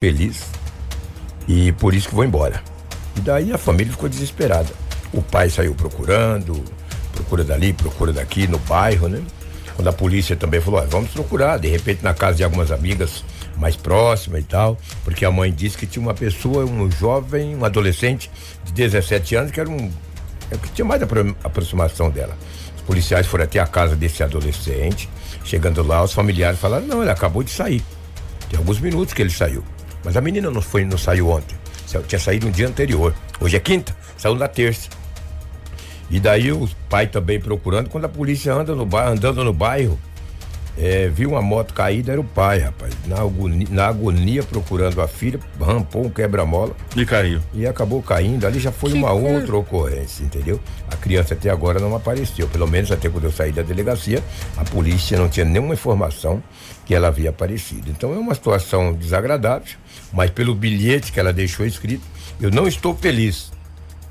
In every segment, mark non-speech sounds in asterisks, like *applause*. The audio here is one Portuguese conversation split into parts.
feliz e por isso que vou embora. E daí a família ficou desesperada. O pai saiu procurando, procura dali, procura daqui, no bairro, né? Quando a polícia também falou, vamos procurar, de repente na casa de algumas amigas mais próximas e tal, porque a mãe disse que tinha uma pessoa, um jovem, um adolescente de 17 anos que era um é que tinha mais aproximação dela. Os policiais foram até a casa desse adolescente, chegando lá, os familiares falaram: "Não, ele acabou de sair. Tem alguns minutos que ele saiu. Mas a menina não foi, não saiu ontem. Tinha saído um dia anterior. Hoje é quinta, saiu na terça. E daí o pai também procurando, quando a polícia anda no bairro, andando no bairro, é, viu uma moto caída, era o pai, rapaz. Na agonia, na agonia procurando a filha, rampou um quebra-mola. E caiu. E acabou caindo. Ali já foi que uma outra ocorrência, entendeu? A criança até agora não apareceu. Pelo menos até quando eu saí da delegacia, a polícia não tinha nenhuma informação que ela havia aparecido. Então é uma situação desagradável, mas pelo bilhete que ela deixou escrito, eu não estou feliz.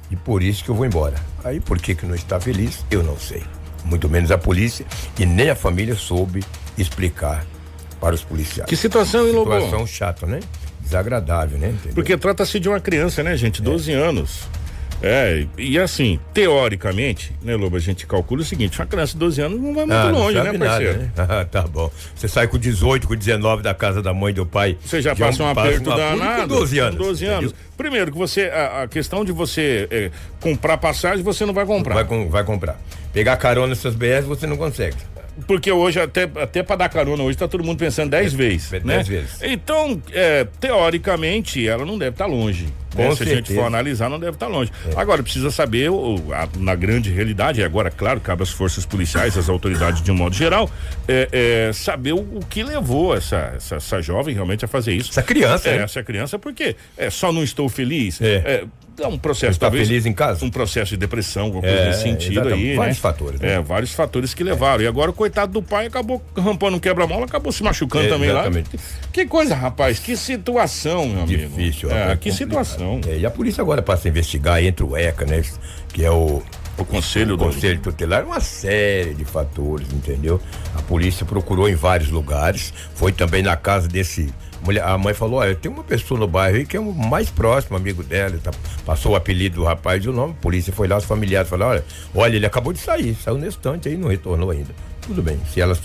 E por isso que eu vou embora. Aí por que que não está feliz, eu não sei muito menos a polícia, e nem a família soube explicar para os policiais. Que situação, hein, Lobo? Situação chata, né? Desagradável, né? Entendeu? Porque trata-se de uma criança, né, gente? 12 é. anos. É, e assim, teoricamente, né, Lobo, a gente calcula o seguinte: uma criança de 12 anos não vai muito ah, longe, né, parceiro? Nada, né? *laughs* Ah, tá bom. Você sai com 18, com 19 da casa da mãe do pai. Você já passa um, aperto danado. Com 12 anos. Com 12 anos. Primeiro, que você, a, a questão de você é, comprar passagem, você não vai comprar. Vai, vai comprar. Pegar carona nessas BS, você não consegue porque hoje, até, até para dar carona, hoje tá todo mundo pensando dez é, vezes. É, né? vezes. Então, é, teoricamente, ela não deve estar tá longe. Né? Se a gente for analisar, não deve estar tá longe. É. Agora, precisa saber, o, a, na grande realidade, e agora, claro, cabe às forças policiais, às autoridades de um modo geral, é, é, saber o, o, que levou essa, essa, essa, jovem realmente a fazer isso. Essa criança, é, Essa criança, porque é, só não estou feliz. É é um processo Está talvez feliz em casa um processo de depressão alguma coisa é, nesse sentido exatamente. aí vários né? fatores né? é vários fatores que levaram é. e agora o coitado do pai acabou rampando um quebra-mola acabou se machucando é, também exatamente. lá que coisa rapaz que situação meu amigo difícil é, que situação é, e a polícia agora passa a investigar entre o ECA né que é o o conselho o do conselho tutelar uma série de fatores entendeu a polícia procurou em vários lugares foi também na casa desse mulher, a mãe falou: olha, tem uma pessoa no bairro aí que é o mais próximo amigo dela. Tá, passou o apelido do rapaz e o nome. A polícia foi lá, os familiares falaram: olha, olha, ele acabou de sair, saiu nesse instante aí, não retornou ainda. Tudo bem. Se ela,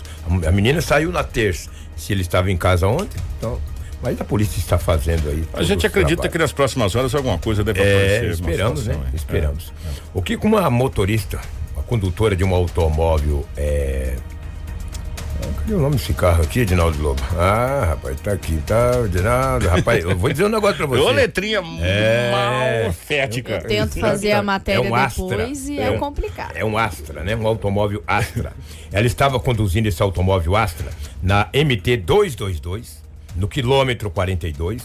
a menina saiu na terça. Se ele estava em casa ontem, então mas a polícia está fazendo aí. A gente acredita que nas próximas horas alguma coisa deve é, aparecer. Esperamos, né? É. Esperamos. É. O que com uma motorista, uma condutora de um automóvel é, Cadê o nome desse carro aqui, Edinaldo Lobo? Ah, rapaz, tá aqui, tá, Edinaldo. Rapaz, eu vou dizer um negócio pra *laughs* você. Ô, letrinha é... malfética. Eu tento fazer a matéria é um depois e é, é complicado. É um Astra, né? Um automóvel Astra. Ela estava conduzindo esse automóvel Astra na MT 222, no quilômetro 42,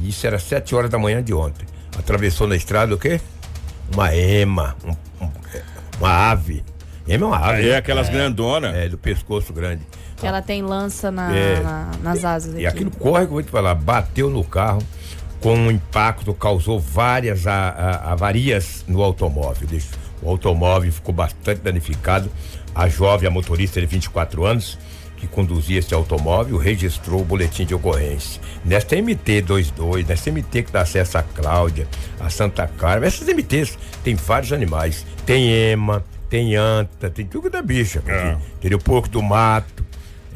e isso era 7 horas da manhã de ontem. Atravessou na estrada o quê? Uma ema, um, um, uma ave é uma ave. É aquelas é, grandonas. É, do pescoço grande. Que ela tem lança na, é, na, nas asas. E, e aquilo corre, que eu vou te falar, bateu no carro com um impacto, causou várias a, a, avarias no automóvel. O automóvel ficou bastante danificado. A jovem, a motorista de 24 anos, que conduzia esse automóvel, registrou o boletim de ocorrência. Nesta MT-22, nessa MT que dá acesso a Cláudia, a Santa Carmen, essas MTs tem vários animais. Tem ema, tem anta, tem tudo da bicha. É. Entendeu? Porco do mato.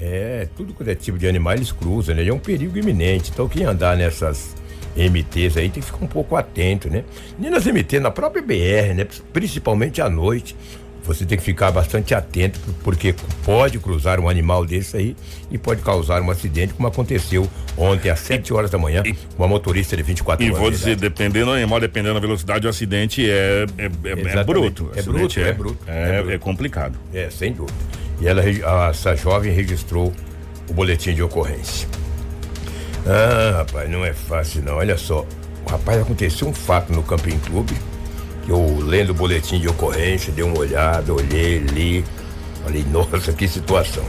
É, tudo que é tipo de animal eles cruzam, né? É um perigo iminente. Então quem andar nessas MTs aí tem que ficar um pouco atento, né? Nem nas MT, na própria BR, né? Principalmente à noite você tem que ficar bastante atento, porque pode cruzar um animal desse aí e pode causar um acidente, como aconteceu ontem às 7 horas da manhã, com uma motorista de 24 anos. E vou dizer, dependendo do animal, dependendo da velocidade, o acidente é, é, é, é bruto. É bruto, é, bruto. É, é, complicado. É, sem dúvida. E ela, essa jovem registrou o boletim de ocorrência. Ah, rapaz, não é fácil não. Olha só, rapaz, aconteceu um fato no Camping Clube eu lendo o boletim de ocorrência, dei uma olhada, olhei, li, falei, *laughs* nossa, que situação.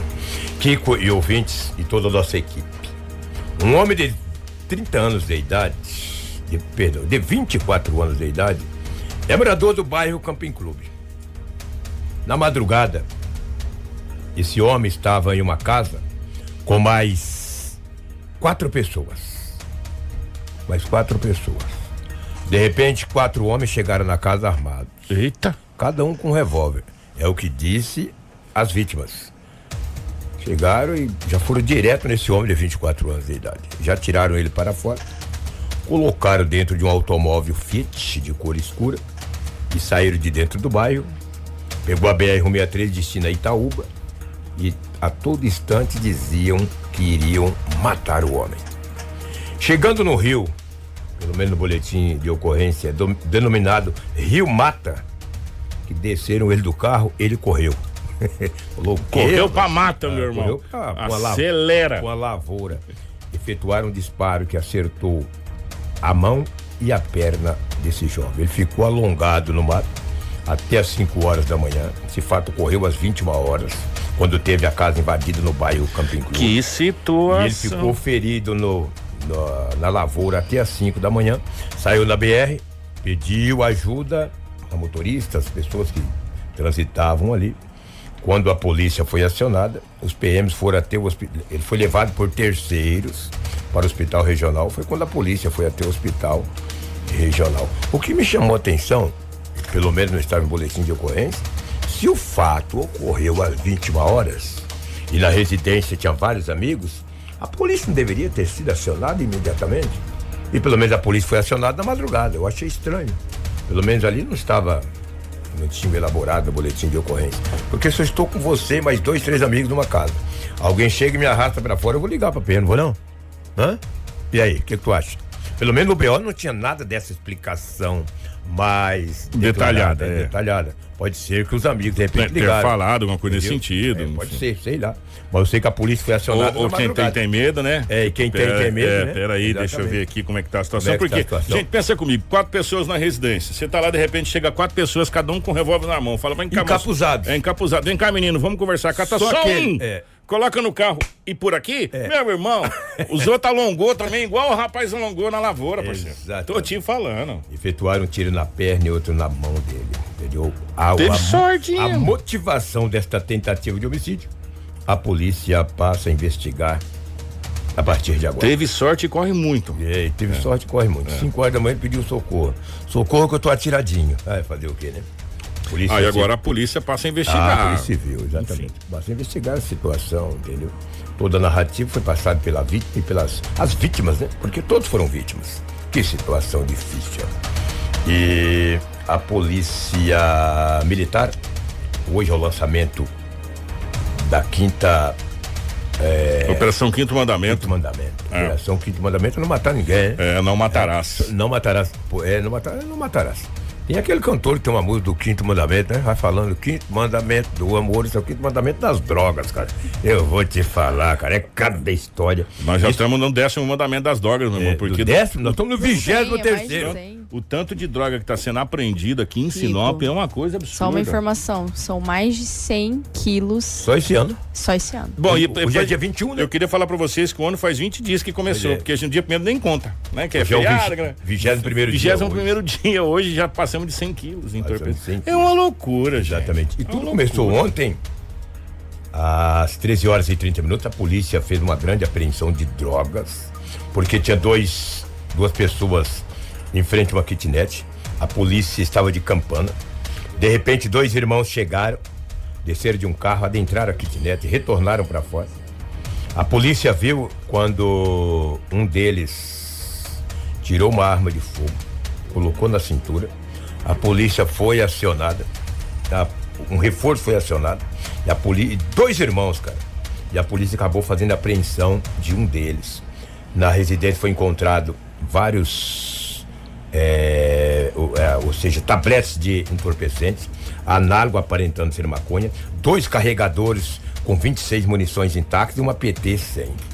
Kiko e ouvintes e toda a nossa equipe. Um homem de 30 anos de idade, de, perdão, de 24 anos de idade, é morador do bairro Camping Clube. Na madrugada, esse homem estava em uma casa com mais quatro pessoas. mais quatro pessoas. De repente, quatro homens chegaram na casa armados. Eita! Cada um com um revólver. É o que disse as vítimas. Chegaram e já foram direto nesse homem de 24 anos de idade. Já tiraram ele para fora, colocaram dentro de um automóvel Fiat de cor escura e saíram de dentro do bairro. Pegou a BR-163 destina a Itaúba e a todo instante diziam que iriam matar o homem. Chegando no rio, pelo menos no boletim de ocorrência, do, denominado Rio Mata, que desceram ele do carro, ele correu. *laughs* correu pra mata, meu irmão. Pra, Acelera. Com a lavoura. Efetuaram um disparo que acertou a mão e a perna desse jovem. Ele ficou alongado no mato até as 5 horas da manhã. Esse fato ocorreu às 21 horas, quando teve a casa invadida no bairro Camping Clube. Que situação. E ele ficou ferido no, no, na lavoura até as 5 da manhã. Saiu na BR, pediu ajuda a motoristas, pessoas que transitavam ali. Quando a polícia foi acionada, os PMs foram até o hospital. Ele foi levado por terceiros para o hospital regional. Foi quando a polícia foi até o hospital regional. O que me chamou a atenção, pelo menos não estava em boletim de ocorrência, se o fato ocorreu às 21 horas e na residência tinha vários amigos, a polícia não deveria ter sido acionada imediatamente. E pelo menos a polícia foi acionada na madrugada. Eu achei estranho. Pelo menos ali não estava não tinha elaborado o boletim de ocorrência. Porque se eu estou com você mais dois, três amigos numa casa, alguém chega e me arrasta para fora, eu vou ligar para a PM, não vou não? Hã? E aí, o que, que, tu acha? Pelo menos no BO não tinha nada dessa explicação mais detalhada. É. Detalhada. Pode ser que os amigos de repente ter ligaram. falado alguma coisa nesse sentido. É, pode ser, sei lá. Mas eu sei que a polícia foi acionada. Ou, ou quem tem, tem medo, né? É, e quem pera, tem tem medo. É, né? Peraí, deixa eu ver aqui como é que tá a situação. É porque, tá a situação? gente, pensa comigo, quatro pessoas na residência. Você tá lá, de repente, chega quatro pessoas, cada um com um revólver na mão. Fala, cá, Encapuzado. É encapuzado. Vem cá, menino, vamos conversar. Cata só, só um. É coloca no carro e por aqui, é. meu irmão, *laughs* os outros alongou também, igual o rapaz alongou na lavoura, parceiro. Exato. Tô te falando. Efetuaram um tiro na perna e outro na mão dele, entendeu? A, Teve a, sorte. A motivação desta tentativa de homicídio, a polícia passa a investigar a partir de agora. Teve sorte e corre muito. É, teve é. sorte e corre muito. 5 é. horas da manhã ele pediu socorro. Socorro que eu tô atiradinho. Vai fazer o quê, né? Polícia Aí agora a polícia passa a investigar. Ah, a Polícia Civil, exatamente. Enfim. Passa a investigar a situação, entendeu? Toda a narrativa foi passada pela vítima e pelas as vítimas, né? Porque todos foram vítimas. Que situação difícil. E a polícia militar, hoje é o lançamento da quinta é, Operação Quinto Mandamento. Quinto Mandamento. É. Operação Quinto Mandamento não matar ninguém. É, não matarás. É, não matarás. É, não matarás, não matarás. Tem aquele cantor que tem uma música do quinto mandamento, né? Vai falando quinto mandamento do amor, isso é o quinto mandamento das drogas, cara. Eu vou te falar, cara, é cada história. Nós já isso... estamos no décimo mandamento das drogas, meu irmão. É, porque décimo? Nós estamos no vigésimo terceiro. O tanto de droga que está sendo apreendida aqui em Sinop é uma coisa absurda. Só uma informação, são mais de 100 quilos. Só esse ano? Só esse ano. Bom, e, hoje é dia 21, né? Eu queria falar para vocês que o ano faz 20 dias que começou, é. porque a gente dia primeiro nem conta, né? Que é feriado, é o vigésimo primeiro dia. Vigésimo primeiro dia, hoje já passamos de 100 quilos em É uma loucura, Exatamente. Gente. E é tudo começou ontem, às 13 horas e 30 minutos, a polícia fez uma grande apreensão de drogas, porque tinha dois, duas pessoas em frente a uma kitnet a polícia estava de campana. De repente, dois irmãos chegaram, desceram de um carro, adentraram a kitnet, retornaram para fora. A polícia viu quando um deles tirou uma arma de fogo, colocou na cintura. A polícia foi acionada, tá? um reforço foi acionado. E a polícia, dois irmãos, cara. E a polícia acabou fazendo a apreensão de um deles. Na residência foi encontrado vários é, ou, é, ou, seja, tabletes de entorpecentes, análogo aparentando ser maconha, dois carregadores com 26 munições intactas e uma PT-100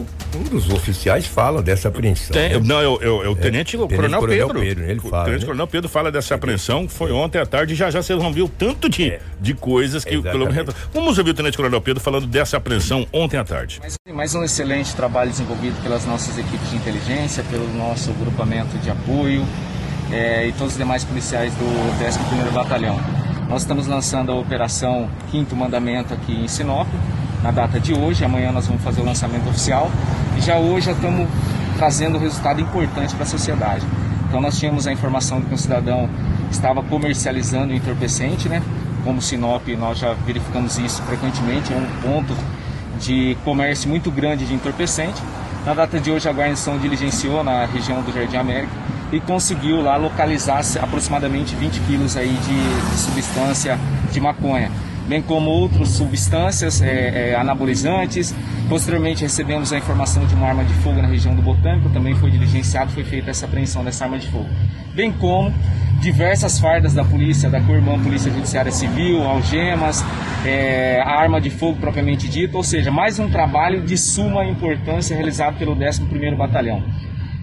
um dos oficiais fala dessa apreensão. Tem, né? Não, eu, eu, eu o tenente, é, o tenente coronel, coronel Pedro. Pedro ele fala, o tenente né? coronel Pedro fala dessa apreensão, foi ontem à tarde e já já vocês vão ver o tanto de, é. de coisas que Exatamente. o Vamos ouvir o tenente coronel Pedro falando dessa apreensão ontem à tarde. Mais, mais um excelente trabalho desenvolvido pelas nossas equipes de inteligência, pelo nosso grupamento de apoio é, e todos os demais policiais do 11º Batalhão. Nós estamos lançando a operação Quinto Mandamento aqui em Sinop, na data de hoje. Amanhã nós vamos fazer o lançamento oficial. E já hoje já estamos trazendo um resultado importante para a sociedade. Então nós tínhamos a informação de que o cidadão estava comercializando o entorpecente, né? Como Sinop, nós já verificamos isso frequentemente, é um ponto de comércio muito grande de entorpecente. Na data de hoje, a guarnição diligenciou na região do Jardim América e conseguiu lá localizar aproximadamente 20 quilos aí de, de substância de maconha bem como outras substâncias é, é, anabolizantes. Posteriormente recebemos a informação de uma arma de fogo na região do Botânico, também foi diligenciado, foi feita essa apreensão dessa arma de fogo. Bem como diversas fardas da polícia, da Cormã Polícia Judiciária Civil, algemas, é, a arma de fogo propriamente dita, ou seja, mais um trabalho de suma importância realizado pelo 11º Batalhão.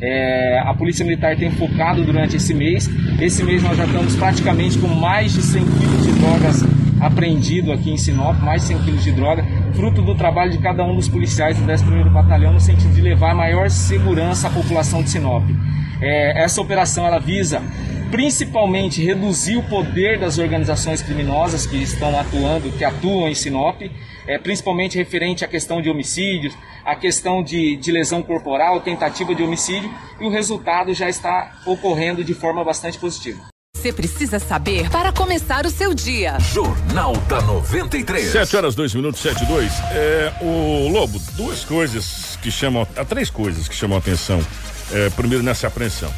É, a Polícia Militar tem focado durante esse mês. Esse mês nós já estamos praticamente com mais de 100 quilos de drogas apreendido aqui em Sinop, mais de 100 quilos de droga, fruto do trabalho de cada um dos policiais do 11º Batalhão no sentido de levar maior segurança à população de Sinop. É, essa operação ela visa principalmente reduzir o poder das organizações criminosas que estão atuando, que atuam em Sinop, é, principalmente referente à questão de homicídios, à questão de, de lesão corporal, tentativa de homicídio, e o resultado já está ocorrendo de forma bastante positiva você precisa saber para começar o seu dia. Jornal da 93. 7 horas, 2 minutos, 7 e 2. É, o Lobo, duas coisas que chamam. Há três coisas que chamam a atenção. É, primeiro, nessa apreensão.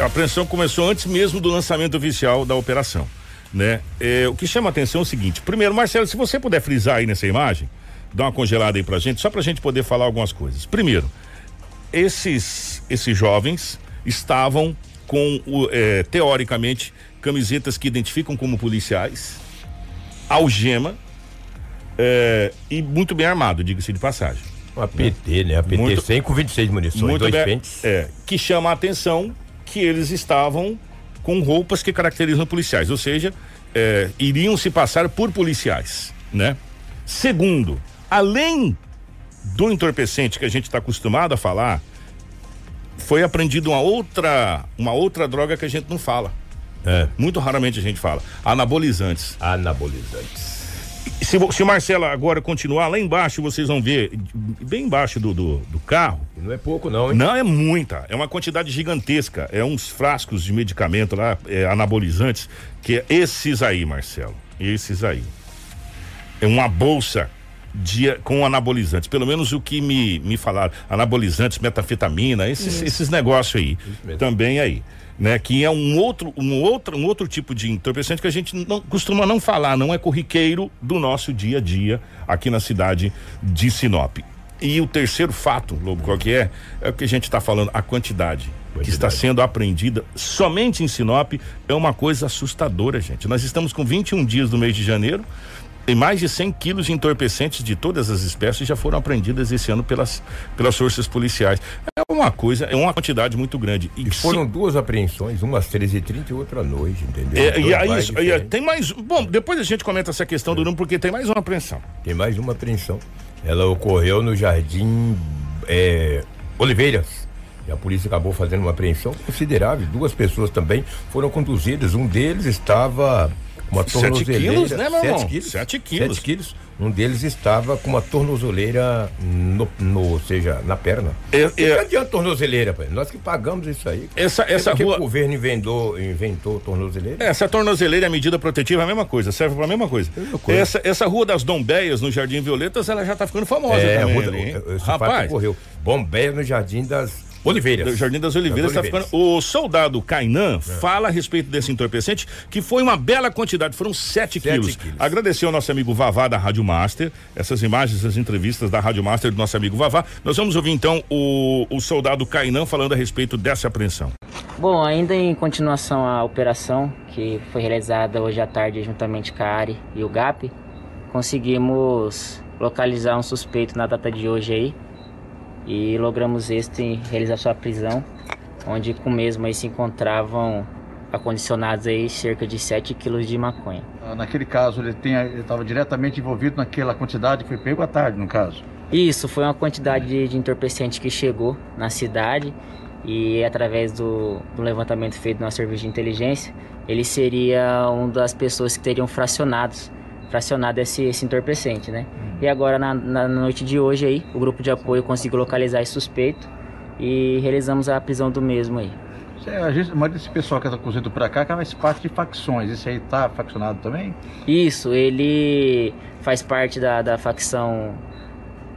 A apreensão começou antes mesmo do lançamento oficial da operação. Né? É, o que chama a atenção é o seguinte: primeiro, Marcelo, se você puder frisar aí nessa imagem, dá uma congelada aí pra gente, só pra gente poder falar algumas coisas. Primeiro, esses, esses jovens estavam com, o, é, teoricamente, camisetas que identificam como policiais, algema é, e muito bem armado, diga-se de passagem. Um APT, né? APT muito, 100 com 26 munições, muito dois bem, pentes. É, que chama a atenção que eles estavam com roupas que caracterizam policiais, ou seja, é, iriam se passar por policiais, né? Segundo, além do entorpecente que a gente está acostumado a falar, foi apreendido uma outra, uma outra droga que a gente não fala, é. Muito raramente a gente fala. Anabolizantes. Anabolizantes. Se, se Marcela agora continuar lá embaixo, vocês vão ver, bem embaixo do, do, do carro. Não é pouco, não, hein? Não, é muita. É uma quantidade gigantesca. É uns frascos de medicamento lá, é, anabolizantes, que é esses aí, Marcelo. Esses aí. É uma bolsa de, com anabolizantes. Pelo menos o que me, me falaram. Anabolizantes, metafetamina, esses, esses negócios aí. Também aí né? Que é um outro, um outro, um outro tipo de entorpecente que a gente não costuma não falar, não é corriqueiro do nosso dia a dia aqui na cidade de Sinop. E o terceiro fato, Lobo, qual que é? É o que a gente está falando, a quantidade, quantidade, que está sendo apreendida somente em Sinop é uma coisa assustadora, gente. Nós estamos com 21 dias do mês de janeiro, tem mais de 100 quilos de entorpecentes de todas as espécies já foram apreendidas esse ano pelas, pelas forças policiais. É uma coisa, é uma quantidade muito grande. E, e foram se... duas apreensões, uma às 13h30 e outra à noite, entendeu? É, e aí, isso, aí, tem mais. Bom, depois a gente comenta essa questão é. do número, porque tem mais uma apreensão. Tem mais uma apreensão. Ela ocorreu no Jardim é, Oliveiras. E a polícia acabou fazendo uma apreensão considerável. Duas pessoas também foram conduzidas. Um deles estava uma tornozeleira. 7 quilos, né, meu irmão? 7 quilos. 7 quilos. 7 quilos. Um deles estava com uma tornozeleira no, no ou seja, na perna. É, é, adianta tornozeleira, pai? Nós que pagamos isso aí. Essa, essa rua... o governo inventou, inventou tornozeleira? Essa tornozeleira é medida protetiva, é a mesma coisa, serve para a mesma coisa. coisa. Essa, essa rua das Dombeias, no Jardim Violetas, ela já está ficando famosa é, também. Rua, ali, Rapaz. ocorreu. Bombeias no Jardim das Oliveiras. Jardim das Oliveiras está ficando. O soldado Cainan é. fala a respeito desse entorpecente, que foi uma bela quantidade, foram 7 quilos. quilos. Agradecer ao nosso amigo Vavá da Rádio Master, essas imagens, essas entrevistas da Rádio Master do nosso amigo Vavá. Nós vamos ouvir então o, o soldado Cainan falando a respeito dessa apreensão. Bom, ainda em continuação à operação que foi realizada hoje à tarde juntamente com a ARI e o GAP, conseguimos localizar um suspeito na data de hoje aí e logramos este realizar sua prisão, onde com o mesmo aí se encontravam acondicionados aí cerca de 7 quilos de maconha. Ah, naquele caso, ele estava diretamente envolvido naquela quantidade que foi pego à tarde, no caso? Isso, foi uma quantidade de, de entorpecente que chegou na cidade e através do, do levantamento feito no serviço de inteligência, ele seria uma das pessoas que teriam fracionados fracionado esse, esse entorpecente, né? Uhum. E agora, na, na, noite de hoje aí, o grupo de apoio conseguiu localizar esse suspeito e realizamos a prisão do mesmo aí. A gente, mas esse pessoal que está conduzindo para cá que faz parte de facções. Esse aí tá faccionado também? Isso, ele faz parte da, da facção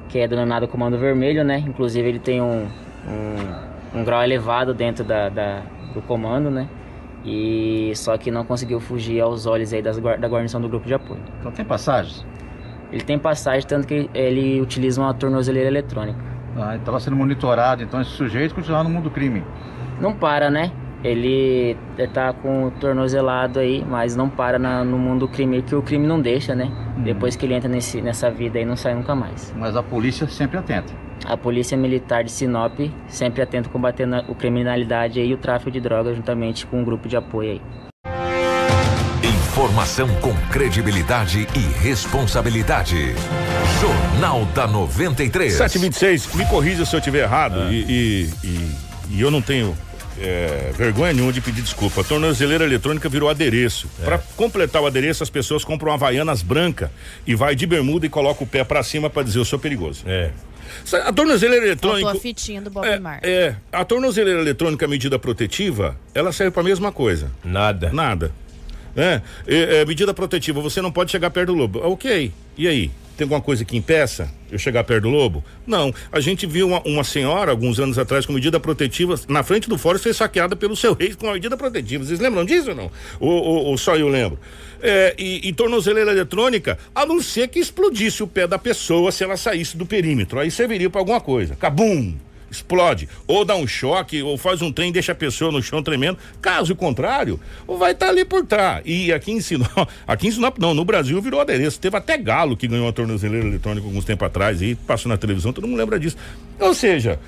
que é denominada Comando Vermelho, né? Inclusive ele tem um, um, um grau elevado dentro da, da, do comando, né? E só que não conseguiu fugir aos olhos aí das, da guarnição do grupo de apoio. Então tem passagens? Ele tem passagem, tanto que ele utiliza uma tornozeleira eletrônica. Ah, estava sendo monitorado, então esse sujeito continua no mundo do crime não para, né? Ele tá com o tornozelado aí, mas não para na, no mundo do crime, que o crime não deixa, né? Hum. Depois que ele entra nesse, nessa vida aí, não sai nunca mais. Mas a polícia sempre atenta. A polícia militar de Sinop sempre atenta combatendo a criminalidade e o tráfico de drogas juntamente com um grupo de apoio aí. Informação com credibilidade e responsabilidade. Jornal da 93. 726, me corrija se eu estiver errado ah. e, e, e e eu não tenho é, vergonha nenhuma de pedir desculpa. A tornozeleira eletrônica virou adereço. É. Para completar o adereço, as pessoas compram uma Havaianas branca e vai de bermuda e coloca o pé para cima para dizer eu sou perigoso. É. A tornozeleira eletrônica. a fitinha do Bob é, Mar. É, a tornozeleira eletrônica medida protetiva, ela serve para a mesma coisa. Nada. Nada. É, é, é, medida protetiva, você não pode chegar perto do lobo. Ok. E aí? Tem alguma coisa que impeça eu chegar perto do lobo? Não. A gente viu uma, uma senhora, alguns anos atrás, com medida protetiva, na frente do fórum, ser saqueada pelo seu rei com medida protetiva. Vocês lembram disso ou não? Ou, ou, ou só eu lembro? É, e, e tornozeleira eletrônica, a não ser que explodisse o pé da pessoa se ela saísse do perímetro. Aí serviria para alguma coisa. Cabum! Explode, ou dá um choque, ou faz um trem deixa a pessoa no chão tremendo. Caso contrário, vai estar tá ali por trás. E aqui em Sinop, *laughs* aqui em Sinop não, no Brasil virou adereço. Teve até Galo que ganhou uma tornozeleira eletrônica alguns tempos atrás e passou na televisão, todo mundo lembra disso. Ou seja,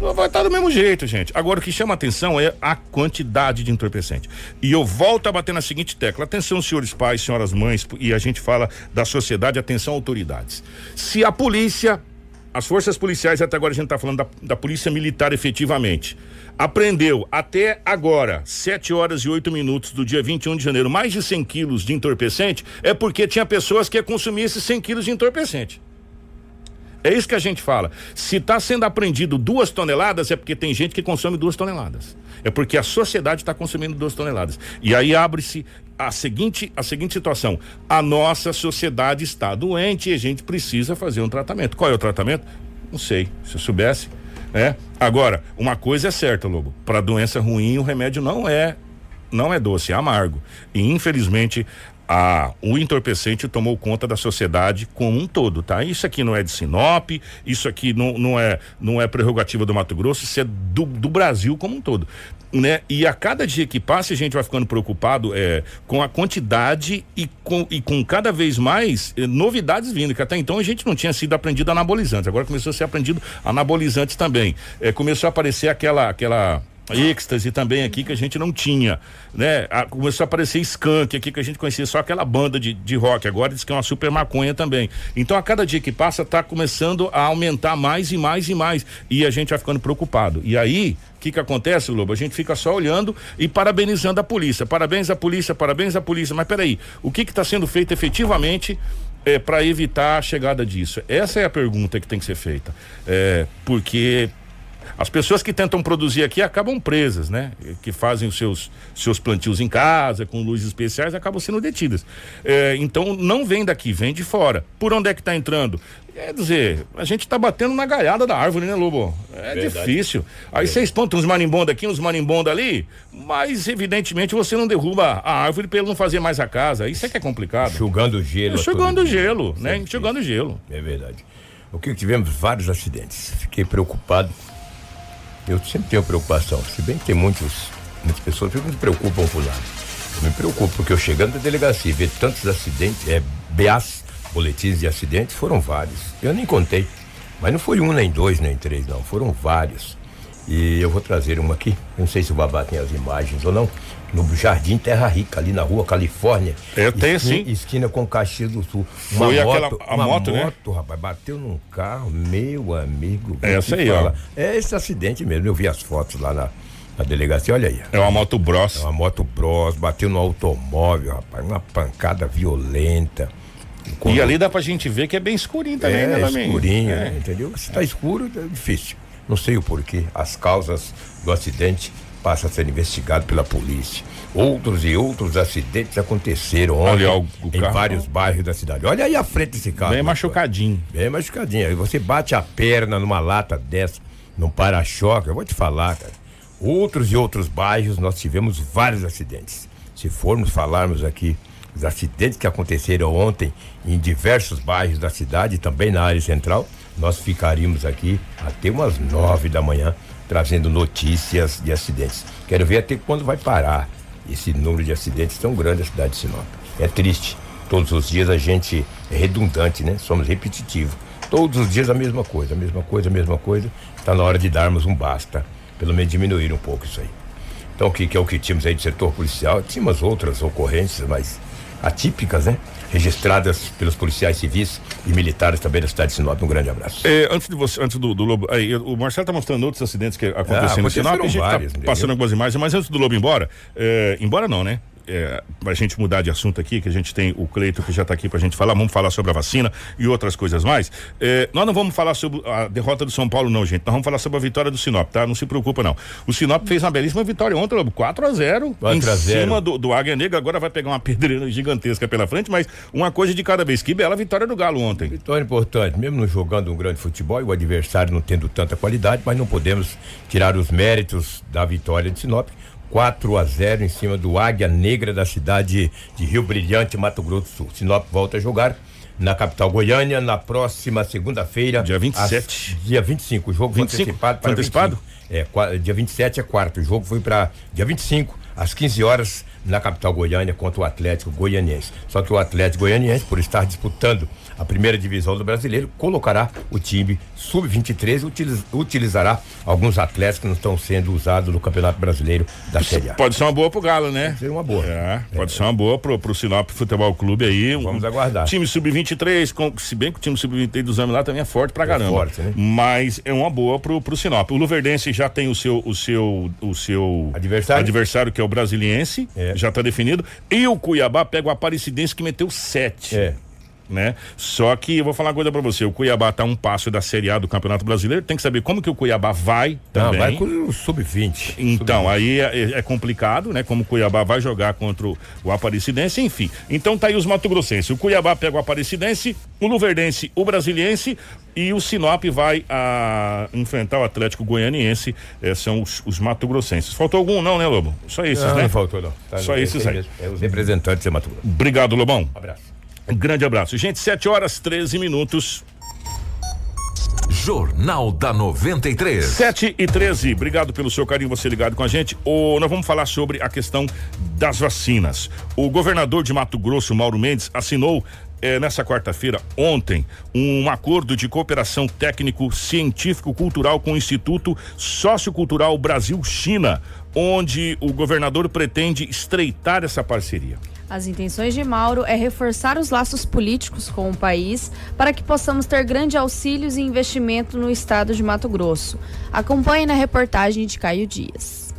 vai estar tá do mesmo jeito, gente. Agora o que chama atenção é a quantidade de entorpecente. E eu volto a bater na seguinte tecla: atenção, senhores pais, senhoras mães, e a gente fala da sociedade, atenção, autoridades. Se a polícia as forças policiais, até agora a gente está falando da, da, polícia militar efetivamente, apreendeu até agora, 7 horas e 8 minutos do dia 21 de janeiro, mais de 100 quilos de entorpecente, é porque tinha pessoas que iam consumir esses 100 quilos de entorpecente. É isso que a gente fala. Se está sendo apreendido duas toneladas, é porque tem gente que consome duas toneladas. É porque a sociedade está consumindo duas toneladas. E aí abre-se a seguinte, a seguinte situação: a nossa sociedade está doente e a gente precisa fazer um tratamento. Qual é o tratamento? Não sei. Se eu soubesse. É. Agora, uma coisa é certa, Lobo. Para doença ruim, o remédio não é não é doce, é amargo. E infelizmente a, o entorpecente tomou conta da sociedade como um todo, tá? Isso aqui não é de Sinop, isso aqui não, não, é, não é prerrogativa do Mato Grosso, isso é do, do Brasil como um todo. Né? E a cada dia que passa, a gente vai ficando preocupado é, com a quantidade e com, e com cada vez mais é, novidades vindo, que até então a gente não tinha sido aprendido anabolizantes, agora começou a ser aprendido anabolizantes também. É, começou a aparecer aquela, aquela êxtase também aqui que a gente não tinha, né? A, começou a aparecer skunk aqui que a gente conhecia só aquela banda de, de rock, agora diz que é uma super maconha também. Então a cada dia que passa tá começando a aumentar mais e mais e mais e a gente vai ficando preocupado. E aí, o que que acontece, Lobo? A gente fica só olhando e parabenizando a polícia. Parabéns à polícia, parabéns à polícia. Mas peraí, o que que está sendo feito efetivamente é, para evitar a chegada disso? Essa é a pergunta que tem que ser feita. É, porque as pessoas que tentam produzir aqui acabam presas, né? Que fazem os seus, seus plantios em casa, com luzes especiais, acabam sendo detidas. É, então não vem daqui, vem de fora. Por onde é que está entrando? Quer dizer, a gente está batendo na galhada da árvore, né, Lobo? É Verdade. difícil. Aí você espanta uns marimbondos aqui, uns marimbondos ali, mas evidentemente você não derruba a árvore para ele não fazer mais a casa. Isso é que é complicado. Enxugando gelo. Enxugando gelo, né? Enxugando gelo. É verdade. O que tivemos vários acidentes. Fiquei preocupado eu sempre tenho preocupação. Se bem que tem muitos, muitas pessoas que não se preocupam por nada. Eu me preocupo, porque eu chegando da delegacia e ver tantos acidentes, é, BAs, boletins de acidentes, foram vários. Eu nem contei. Mas não foi um, nem dois, nem três, não. Foram vários. E eu vou trazer uma aqui. Não sei se o Babá tem as imagens ou não no Jardim Terra Rica, ali na rua Califórnia. Eu tenho sim. Esquina com Caxias do Sul. Uma Foi moto, aquela, a uma moto, né? moto, rapaz, bateu num carro, meu amigo. É essa aí, fala. ó. É esse acidente mesmo, eu vi as fotos lá na, na delegacia, olha aí. É uma moto Bros. É uma moto Bros, bateu no automóvel, rapaz, uma pancada violenta. Quando... E ali dá pra gente ver que é bem escurinho também, é, né, escurinho, é. né? entendeu? Se tá escuro, é difícil. Não sei o porquê. As causas do acidente passam a ser investigadas pela polícia. Outros e outros acidentes aconteceram ontem Olha, em carro. vários bairros da cidade. Olha aí a frente desse carro. Bem machucadinho. Bem machucadinho. Aí você bate a perna numa lata dessa, num para-choque. Eu vou te falar, cara. Outros e outros bairros nós tivemos vários acidentes. Se formos falarmos aqui os acidentes que aconteceram ontem em diversos bairros da cidade, também na área central, nós ficaríamos aqui até umas nove da manhã trazendo notícias de acidentes. Quero ver até quando vai parar esse número de acidentes tão grande na cidade de Sinop. É triste. Todos os dias a gente é redundante, né? Somos repetitivos. Todos os dias a mesma coisa, a mesma coisa, a mesma coisa. Está na hora de darmos um basta. Pelo menos diminuir um pouco isso aí. Então, o que, que é o que tínhamos aí do setor policial? Tínhamos outras ocorrências, mas atípicas, né? Registradas pelos policiais civis e militares também da cidade de Sinop. Um grande abraço. É, antes de você, antes do, do Lobo, aí, o Marcelo está mostrando outros acidentes que aconteceram ah, em Sinop. A gente vários, tá passando algumas imagens, mas antes do Lobo embora, é, embora não, né? É, a gente mudar de assunto aqui, que a gente tem o Cleito que já está aqui para a gente falar, vamos falar sobre a vacina e outras coisas mais. É, nós não vamos falar sobre a derrota do São Paulo, não, gente. Nós vamos falar sobre a vitória do Sinop, tá? Não se preocupa, não. O Sinop fez uma belíssima vitória ontem, 4 a 0 4 em a 0. cima do, do Águia Negra. Agora vai pegar uma pedreira gigantesca pela frente, mas uma coisa de cada vez. Que bela vitória do Galo ontem. Vitória importante, mesmo não jogando um grande futebol e o adversário não tendo tanta qualidade, mas não podemos tirar os méritos da vitória de Sinop 4 a 0 em cima do Águia Negra da cidade de Rio Brilhante, Mato Grosso do Sul. Sinop volta a jogar na capital Goiânia na próxima segunda-feira. Dia 27. Às, dia 25. O jogo 25? foi antecipado para antecipado? 25. É, dia 27 é quarto. O jogo foi para dia 25, às 15 horas, na capital Goiânia, contra o Atlético Goianiense. Só que o Atlético Goianiense, por estar disputando a primeira divisão do brasileiro, colocará o time sub-23 utiliz, utilizará alguns atletas que não estão sendo usados no Campeonato Brasileiro da Série A. Pode ser uma boa pro Galo, né? Pode ser uma boa. É, pode é. ser uma boa pro, pro Sinop Futebol Clube aí. Vamos um, aguardar. Time sub-23, se bem que o time sub-23 dos anos lá também é forte pra é caramba. Forte, né? Mas é uma boa pro, pro Sinop. O Luverdense já tem o seu, o seu, o seu adversário, adversário que é o Brasiliense, é. já tá definido. E o Cuiabá pega o Aparecidense que meteu sete. É né? Só que eu vou falar uma coisa para você, o Cuiabá tá um passo da Série A do Campeonato Brasileiro, tem que saber como que o Cuiabá vai também. Não, vai com o sub-20. Então, sub aí é, é, complicado, né? Como o Cuiabá vai jogar contra o, o Aparecidense, enfim. Então tá aí os Mato Grossenses. O Cuiabá pega o Aparecidense, o Luverdense, o Brasiliense e o Sinop vai a enfrentar o Atlético Goianiense, eh, são os, os Mato Grossenses. Faltou algum não, né, Lobo? Só esses, não, né? Não faltou não. Tá, Só esses aí. É os representantes de Mato Grosso. Obrigado, Lobão. Um abraço. Um grande abraço. Gente, 7 horas 13 minutos. Jornal da 93. 7 e 13. Obrigado pelo seu carinho, você ligado com a gente. O, nós vamos falar sobre a questão das vacinas. O governador de Mato Grosso, Mauro Mendes, assinou eh, nessa quarta-feira, ontem, um acordo de cooperação técnico-científico-cultural com o Instituto Sociocultural Brasil-China, onde o governador pretende estreitar essa parceria. As intenções de Mauro é reforçar os laços políticos com o país para que possamos ter grandes auxílios e investimento no estado de Mato Grosso. Acompanhe na reportagem de Caio Dias.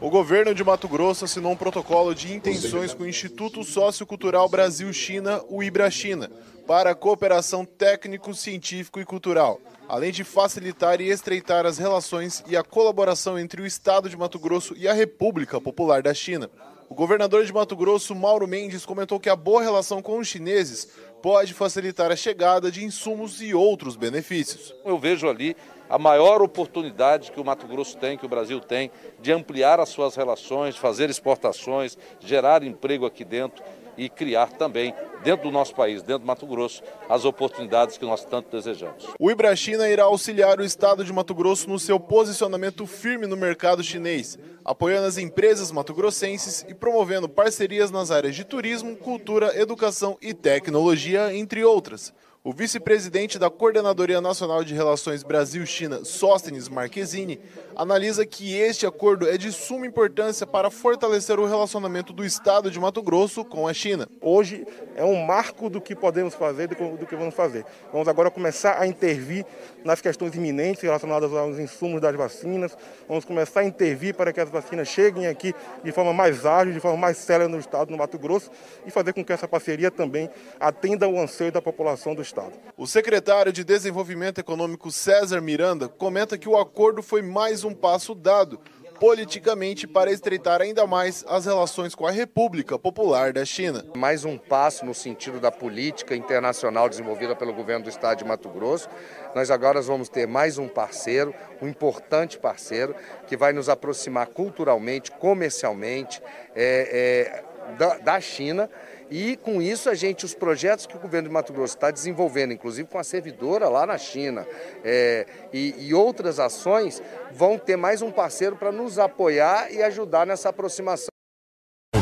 O governo de Mato Grosso assinou um protocolo de intenções com o Instituto Sociocultural Brasil-China, o IBRA-China, para a cooperação técnico, científico e cultural, além de facilitar e estreitar as relações e a colaboração entre o Estado de Mato Grosso e a República Popular da China. O governador de Mato Grosso, Mauro Mendes, comentou que a boa relação com os chineses pode facilitar a chegada de insumos e outros benefícios. Eu vejo ali a maior oportunidade que o Mato Grosso tem, que o Brasil tem, de ampliar as suas relações, fazer exportações, gerar emprego aqui dentro e criar também, dentro do nosso país, dentro do Mato Grosso, as oportunidades que nós tanto desejamos. O Ibrachina irá auxiliar o estado de Mato Grosso no seu posicionamento firme no mercado chinês, apoiando as empresas mato-grossenses e promovendo parcerias nas áreas de turismo, cultura, educação e tecnologia, entre outras. O vice-presidente da Coordenadoria Nacional de Relações Brasil-China, Sóstenes Marquezine, analisa que este acordo é de suma importância para fortalecer o relacionamento do Estado de Mato Grosso com a China. Hoje é um marco do que podemos fazer, do que vamos fazer. Vamos agora começar a intervir nas questões iminentes relacionadas aos insumos das vacinas. Vamos começar a intervir para que as vacinas cheguem aqui de forma mais ágil, de forma mais séria no Estado, no Mato Grosso, e fazer com que essa parceria também atenda ao anseio da população do Estado. O secretário de Desenvolvimento Econômico César Miranda comenta que o acordo foi mais um passo dado politicamente para estreitar ainda mais as relações com a República Popular da China. Mais um passo no sentido da política internacional desenvolvida pelo governo do estado de Mato Grosso. Nós agora vamos ter mais um parceiro, um importante parceiro, que vai nos aproximar culturalmente, comercialmente é, é, da, da China e com isso a gente, os projetos que o governo de Mato Grosso está desenvolvendo, inclusive com a servidora lá na China é, e, e outras ações, vão ter mais um parceiro para nos apoiar e ajudar nessa aproximação.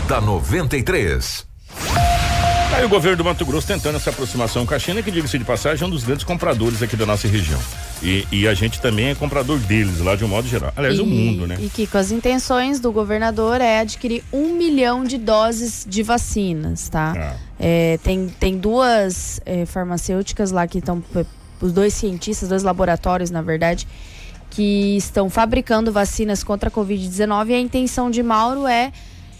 Da 93. Aí o governo do Mato Grosso tentando essa aproximação com a China, que diga-se de passagem, é um dos grandes compradores aqui da nossa região. E, e, a gente também é comprador deles, lá de um modo geral. Aliás, e, o mundo, né? E que com as intenções do governador é adquirir um milhão de doses de vacinas, tá? Ah. É, tem, tem duas é, farmacêuticas lá que estão. Os dois cientistas, dois laboratórios, na verdade, que estão fabricando vacinas contra a Covid-19 e a intenção de Mauro é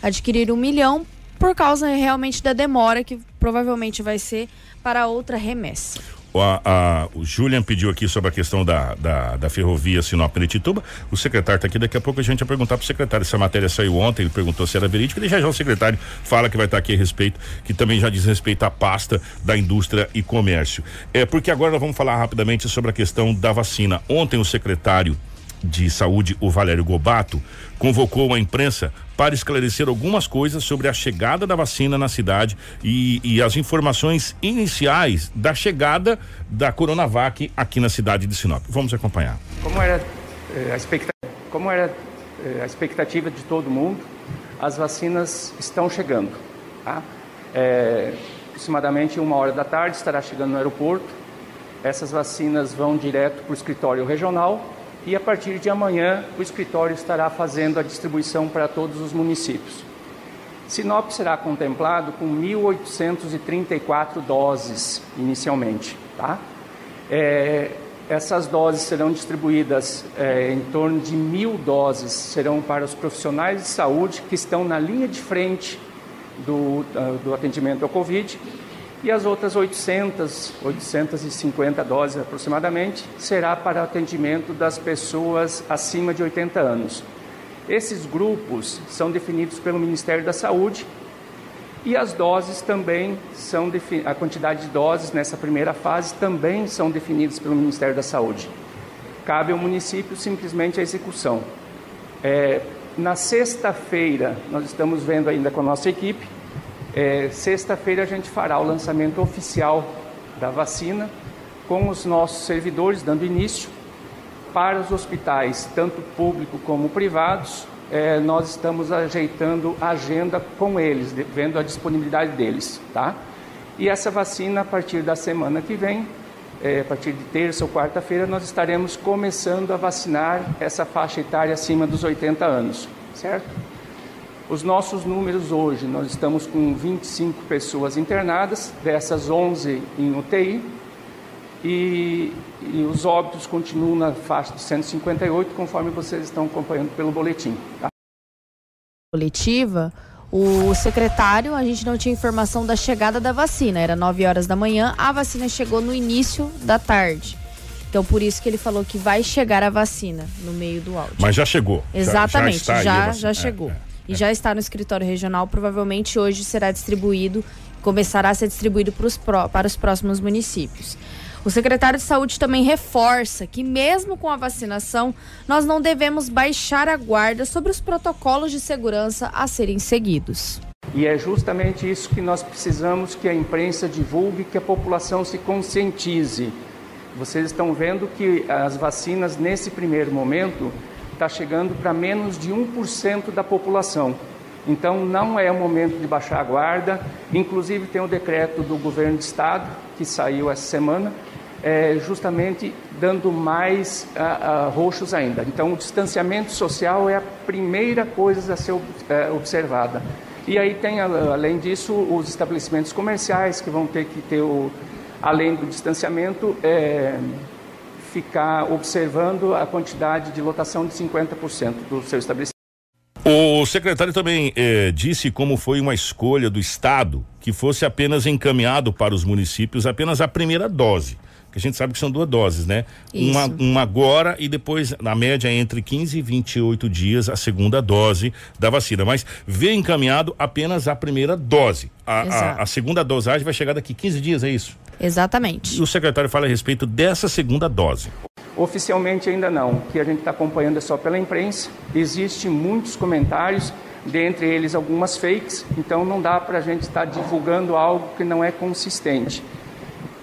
adquirir um milhão por causa realmente da demora que provavelmente vai ser para outra remessa. A, a, o Julian pediu aqui sobre a questão da, da, da ferrovia Sinop-Neritituba. O secretário está aqui, daqui a pouco a gente vai perguntar para o secretário. Essa matéria saiu ontem, ele perguntou se era verídica. E já já o secretário fala que vai estar tá aqui a respeito, que também já diz respeito à pasta da indústria e comércio. É porque agora nós vamos falar rapidamente sobre a questão da vacina. Ontem o secretário de Saúde, o Valério Gobato, convocou a imprensa para esclarecer algumas coisas sobre a chegada da vacina na cidade e, e as informações iniciais da chegada da Coronavac aqui na cidade de Sinop. Vamos acompanhar. Como era, eh, a, expectativa, como era eh, a expectativa de todo mundo, as vacinas estão chegando. Tá? É, aproximadamente uma hora da tarde estará chegando no aeroporto. Essas vacinas vão direto para o escritório regional e a partir de amanhã o escritório estará fazendo a distribuição para todos os municípios. Sinop será contemplado com 1.834 doses inicialmente. Tá? É, essas doses serão distribuídas é, em torno de mil doses, serão para os profissionais de saúde que estão na linha de frente do, do atendimento ao Covid e as outras 800, 850 doses aproximadamente, será para atendimento das pessoas acima de 80 anos. Esses grupos são definidos pelo Ministério da Saúde e as doses também são a quantidade de doses nessa primeira fase também são definidas pelo Ministério da Saúde. Cabe ao município simplesmente a execução. É, na sexta-feira, nós estamos vendo ainda com a nossa equipe, é, Sexta-feira a gente fará o lançamento oficial da vacina com os nossos servidores dando início para os hospitais, tanto público como privados. É, nós estamos ajeitando a agenda com eles, vendo a disponibilidade deles, tá? E essa vacina, a partir da semana que vem, é, a partir de terça ou quarta-feira, nós estaremos começando a vacinar essa faixa etária acima dos 80 anos, certo? Os nossos números hoje, nós estamos com 25 pessoas internadas, dessas 11 em UTI, e, e os óbitos continuam na faixa de 158, conforme vocês estão acompanhando pelo boletim. Tá? Coletiva, o secretário, a gente não tinha informação da chegada da vacina, era 9 horas da manhã, a vacina chegou no início da tarde. Então, por isso que ele falou que vai chegar a vacina no meio do áudio. Mas já chegou. Exatamente, já, já, já, já chegou. É, é e já está no escritório regional. Provavelmente hoje será distribuído, começará a ser distribuído para os, para os próximos municípios. O secretário de Saúde também reforça que, mesmo com a vacinação, nós não devemos baixar a guarda sobre os protocolos de segurança a serem seguidos. E é justamente isso que nós precisamos que a imprensa divulgue, que a população se conscientize. Vocês estão vendo que as vacinas, nesse primeiro momento, está chegando para menos de 1% da população. Então não é o momento de baixar a guarda. Inclusive tem o decreto do governo de estado que saiu essa semana, é, justamente dando mais a, a, roxos ainda. Então o distanciamento social é a primeira coisa a ser é, observada. E aí tem, além disso, os estabelecimentos comerciais que vão ter que ter o, além do distanciamento, é, ficar observando a quantidade de lotação de 50% do seu estabelecimento. O secretário também eh, disse como foi uma escolha do Estado que fosse apenas encaminhado para os municípios apenas a primeira dose. Que a gente sabe que são duas doses, né? Uma, uma agora e depois, na média, entre 15 e 28 dias, a segunda dose da vacina. Mas vê encaminhado apenas a primeira dose. A, a, a segunda dosagem vai chegar daqui 15 dias, é isso? Exatamente. E o secretário fala a respeito dessa segunda dose. Oficialmente ainda não. O que a gente está acompanhando é só pela imprensa. Existem muitos comentários, dentre eles algumas fakes, então não dá para a gente estar tá divulgando algo que não é consistente.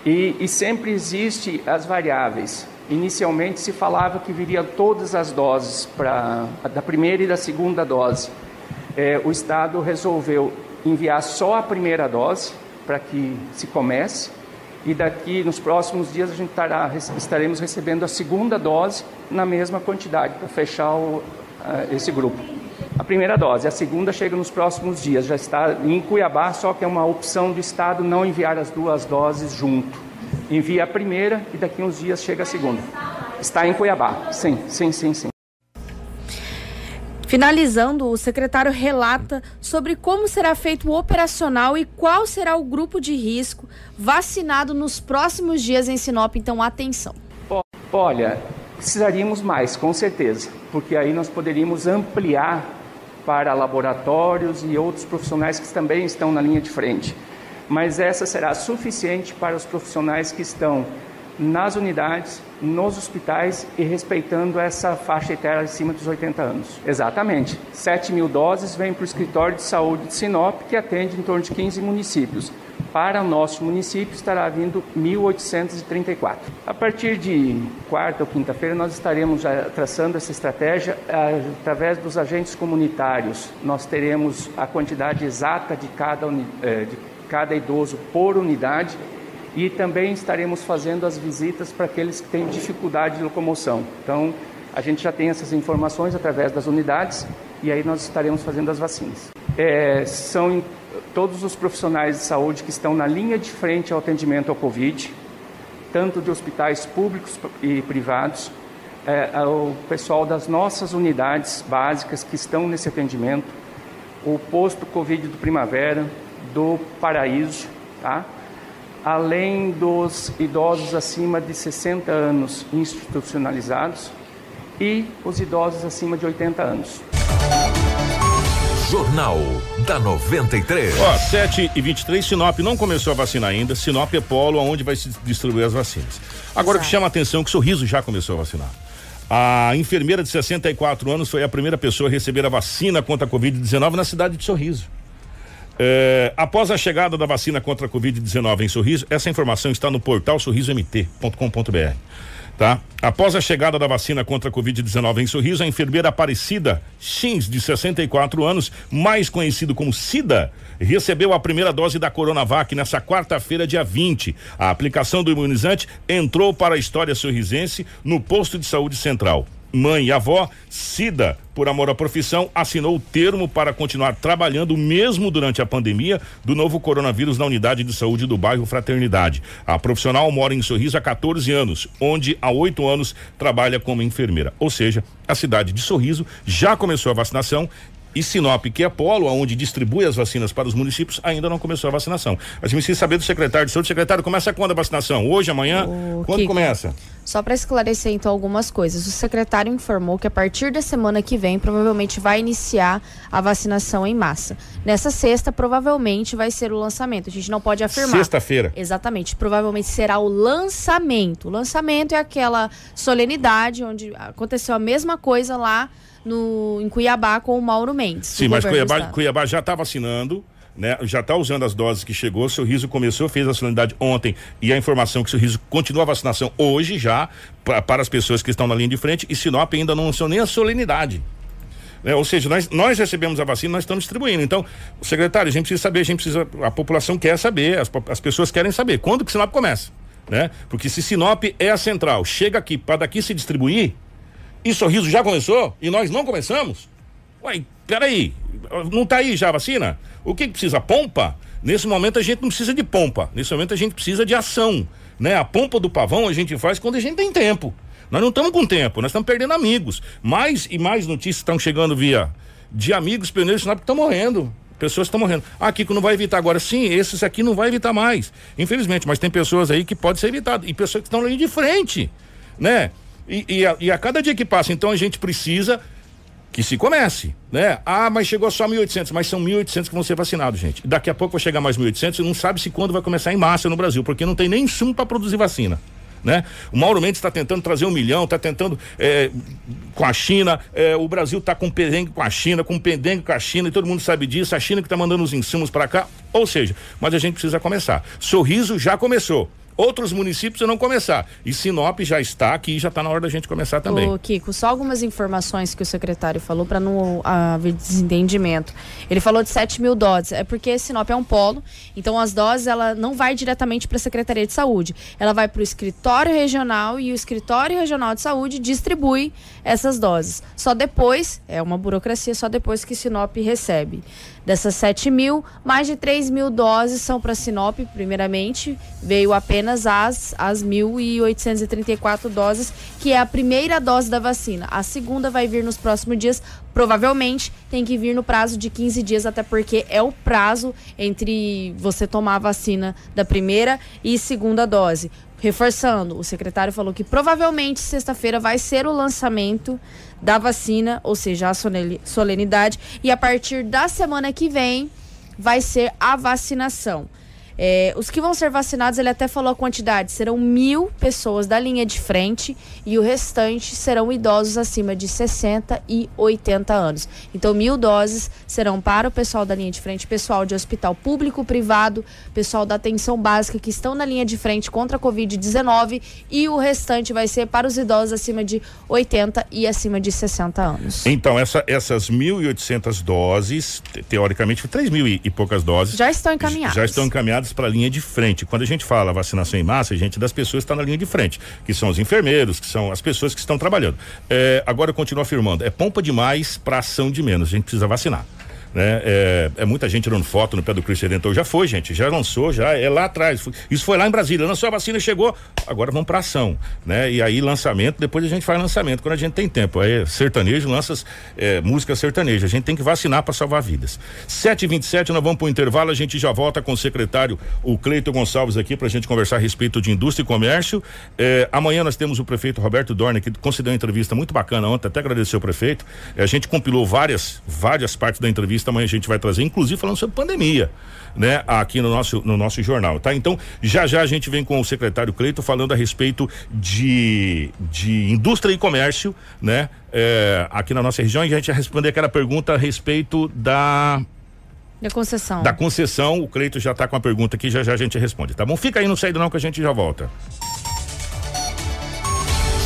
E, e sempre existe as variáveis. Inicialmente se falava que viria todas as doses para da primeira e da segunda dose. É, o Estado resolveu enviar só a primeira dose para que se comece e daqui nos próximos dias a gente estará, estaremos recebendo a segunda dose na mesma quantidade para fechar o, esse grupo. A primeira dose, a segunda chega nos próximos dias, já está em Cuiabá, só que é uma opção do Estado não enviar as duas doses junto. Envia a primeira e daqui uns dias chega a segunda. Está em Cuiabá, sim, sim, sim, sim. Finalizando, o secretário relata sobre como será feito o operacional e qual será o grupo de risco vacinado nos próximos dias em Sinop. Então, atenção. Olha, precisaríamos mais, com certeza, porque aí nós poderíamos ampliar para laboratórios e outros profissionais que também estão na linha de frente. Mas essa será suficiente para os profissionais que estão nas unidades, nos hospitais e respeitando essa faixa etária acima dos 80 anos. Exatamente. 7 mil doses vêm para o escritório de saúde de Sinop, que atende em torno de 15 municípios. Para o nosso município estará vindo 1.834. A partir de quarta ou quinta-feira, nós estaremos traçando essa estratégia através dos agentes comunitários. Nós teremos a quantidade exata de cada, eh, de cada idoso por unidade e também estaremos fazendo as visitas para aqueles que têm dificuldade de locomoção. Então, a gente já tem essas informações através das unidades e aí nós estaremos fazendo as vacinas. É, são todos os profissionais de saúde que estão na linha de frente ao atendimento ao Covid, tanto de hospitais públicos e privados, é, o pessoal das nossas unidades básicas que estão nesse atendimento, o posto Covid do Primavera, do Paraíso, tá? além dos idosos acima de 60 anos institucionalizados e os idosos acima de 80 anos. Jornal da 93. Ó, 7 e 23 Sinop não começou a vacinar ainda. Sinop é polo onde vai se distribuir as vacinas. Agora o que chama a atenção é que Sorriso já começou a vacinar. A enfermeira de 64 anos foi a primeira pessoa a receber a vacina contra a Covid-19 na cidade de Sorriso. É, após a chegada da vacina contra a Covid-19 em Sorriso, essa informação está no portal sorrisomt.com.br. Tá? Após a chegada da vacina contra a Covid-19 em Sorriso, a enfermeira Aparecida X, de 64 anos, mais conhecido como Cida, recebeu a primeira dose da Coronavac nessa quarta-feira, dia 20. A aplicação do imunizante entrou para a história sorrisense no posto de saúde central mãe e avó, Cida, por amor à profissão, assinou o termo para continuar trabalhando mesmo durante a pandemia do novo coronavírus na unidade de saúde do bairro Fraternidade. A profissional mora em Sorriso há 14 anos, onde há oito anos trabalha como enfermeira. Ou seja, a cidade de Sorriso já começou a vacinação e Sinop, que é polo, onde distribui as vacinas para os municípios, ainda não começou a vacinação. A gente precisa saber do secretário de saúde. Secretário, começa quando a vacinação? Hoje, amanhã? O quando Kiko, começa? Só para esclarecer então algumas coisas. O secretário informou que a partir da semana que vem provavelmente vai iniciar a vacinação em massa. Nessa sexta, provavelmente vai ser o lançamento. A gente não pode afirmar. Sexta-feira. Exatamente. Provavelmente será o lançamento. O lançamento é aquela solenidade onde aconteceu a mesma coisa lá no, em Cuiabá com o Mauro Mendes. Sim, mas Cuiabá, Cuiabá já está vacinando. Né, já está usando as doses que chegou. Seu riso começou, fez a solenidade ontem e a informação que seu riso continua a vacinação hoje já pra, para as pessoas que estão na linha de frente e Sinop ainda não anunciou nem a solenidade. Né? Ou seja, nós, nós recebemos a vacina, nós estamos distribuindo. Então, secretário, a gente precisa saber, a gente precisa, a população quer saber, as, as pessoas querem saber quando que Sinop começa, né? Porque se Sinop é a central, chega aqui para daqui se distribuir, e Sorriso já começou? E nós não começamos? Uai, peraí, não tá aí já a vacina? O que, que precisa? Pompa? Nesse momento a gente não precisa de pompa, nesse momento a gente precisa de ação, né? A pompa do pavão a gente faz quando a gente tem tempo. Nós não estamos com tempo, nós estamos perdendo amigos. Mais e mais notícias estão chegando via de amigos pioneiros de Sinop que estão morrendo pessoas estão morrendo. Ah, Kiko, não vai evitar agora. Sim, esses aqui não vai evitar mais. Infelizmente, mas tem pessoas aí que pode ser evitado. E pessoas que estão ali de frente, né? E, e, a, e a cada dia que passa, então a gente precisa que se comece, né? Ah, mas chegou só 1.800, mas são 1.800 que vão ser vacinados, gente. Daqui a pouco vai chegar mais 1.800 e não sabe se quando vai começar em massa no Brasil, porque não tem nem insumo para produzir vacina né? O Mauro Mendes está tentando trazer um milhão, está tentando é, com a China, é, o Brasil está com perrengue com a China, com pendengue com a China, e todo mundo sabe disso, a China que está mandando os insumos para cá, ou seja, mas a gente precisa começar. Sorriso já começou outros municípios não começar. E Sinop já está aqui, já está na hora da gente começar também. Ô, Kiko, só algumas informações que o secretário falou para não haver desentendimento. Ele falou de 7 mil doses. É porque Sinop é um polo, então as doses ela não vai diretamente para a Secretaria de Saúde. Ela vai para o escritório regional e o escritório regional de saúde distribui essas doses. Só depois, é uma burocracia, só depois que Sinop recebe. Dessas 7 mil, mais de 3 mil doses são para Sinop, primeiramente. Veio apenas as, as 1.834 doses, que é a primeira dose da vacina. A segunda vai vir nos próximos dias. Provavelmente tem que vir no prazo de 15 dias, até porque é o prazo entre você tomar a vacina da primeira e segunda dose. Reforçando, o secretário falou que provavelmente sexta-feira vai ser o lançamento da vacina, ou seja, a solenidade, e a partir da semana que vem vai ser a vacinação. É, os que vão ser vacinados, ele até falou a quantidade: serão mil pessoas da linha de frente e o restante serão idosos acima de 60 e 80 anos. Então, mil doses serão para o pessoal da linha de frente, pessoal de hospital público, privado, pessoal da atenção básica que estão na linha de frente contra a Covid-19 e o restante vai ser para os idosos acima de 80 e acima de 60 anos. Então, essa, essas 1.800 doses, teoricamente, 3 mil e, e poucas doses. Já estão encaminhadas. Já estão encaminhadas para a linha de frente. Quando a gente fala vacinação em massa, a gente das pessoas estão na linha de frente, que são os enfermeiros, que são as pessoas que estão trabalhando. É, agora eu continuo afirmando, é pompa demais para ação de menos. A gente precisa vacinar né? É, é, muita gente tirando foto no pé do Cristo Redentor. Já foi, gente, já lançou, já é lá atrás. Isso foi lá em Brasília, lançou a vacina, chegou, agora vamos pra ação, né? E aí lançamento, depois a gente faz lançamento, quando a gente tem tempo. Aí sertanejo, lança é, música sertaneja. A gente tem que vacinar para salvar vidas. 7h27, nós vamos pro intervalo, a gente já volta com o secretário, o Cleito Gonçalves aqui pra gente conversar a respeito de indústria e comércio. É, amanhã nós temos o prefeito Roberto Dorne, que concedeu uma entrevista muito bacana ontem, até agradecer o prefeito. É, a gente compilou várias, várias partes da entrevista entrevista amanhã a gente vai trazer, inclusive falando sobre pandemia, né? Aqui no nosso, no nosso jornal, tá? Então, já já a gente vem com o secretário Cleito falando a respeito de, de indústria e comércio, né? É, aqui na nossa região, e a gente vai responder aquela pergunta a respeito da da concessão. Da concessão, o Cleito já está com a pergunta aqui, já já a gente responde, tá bom? Fica aí, não sai não que a gente já volta.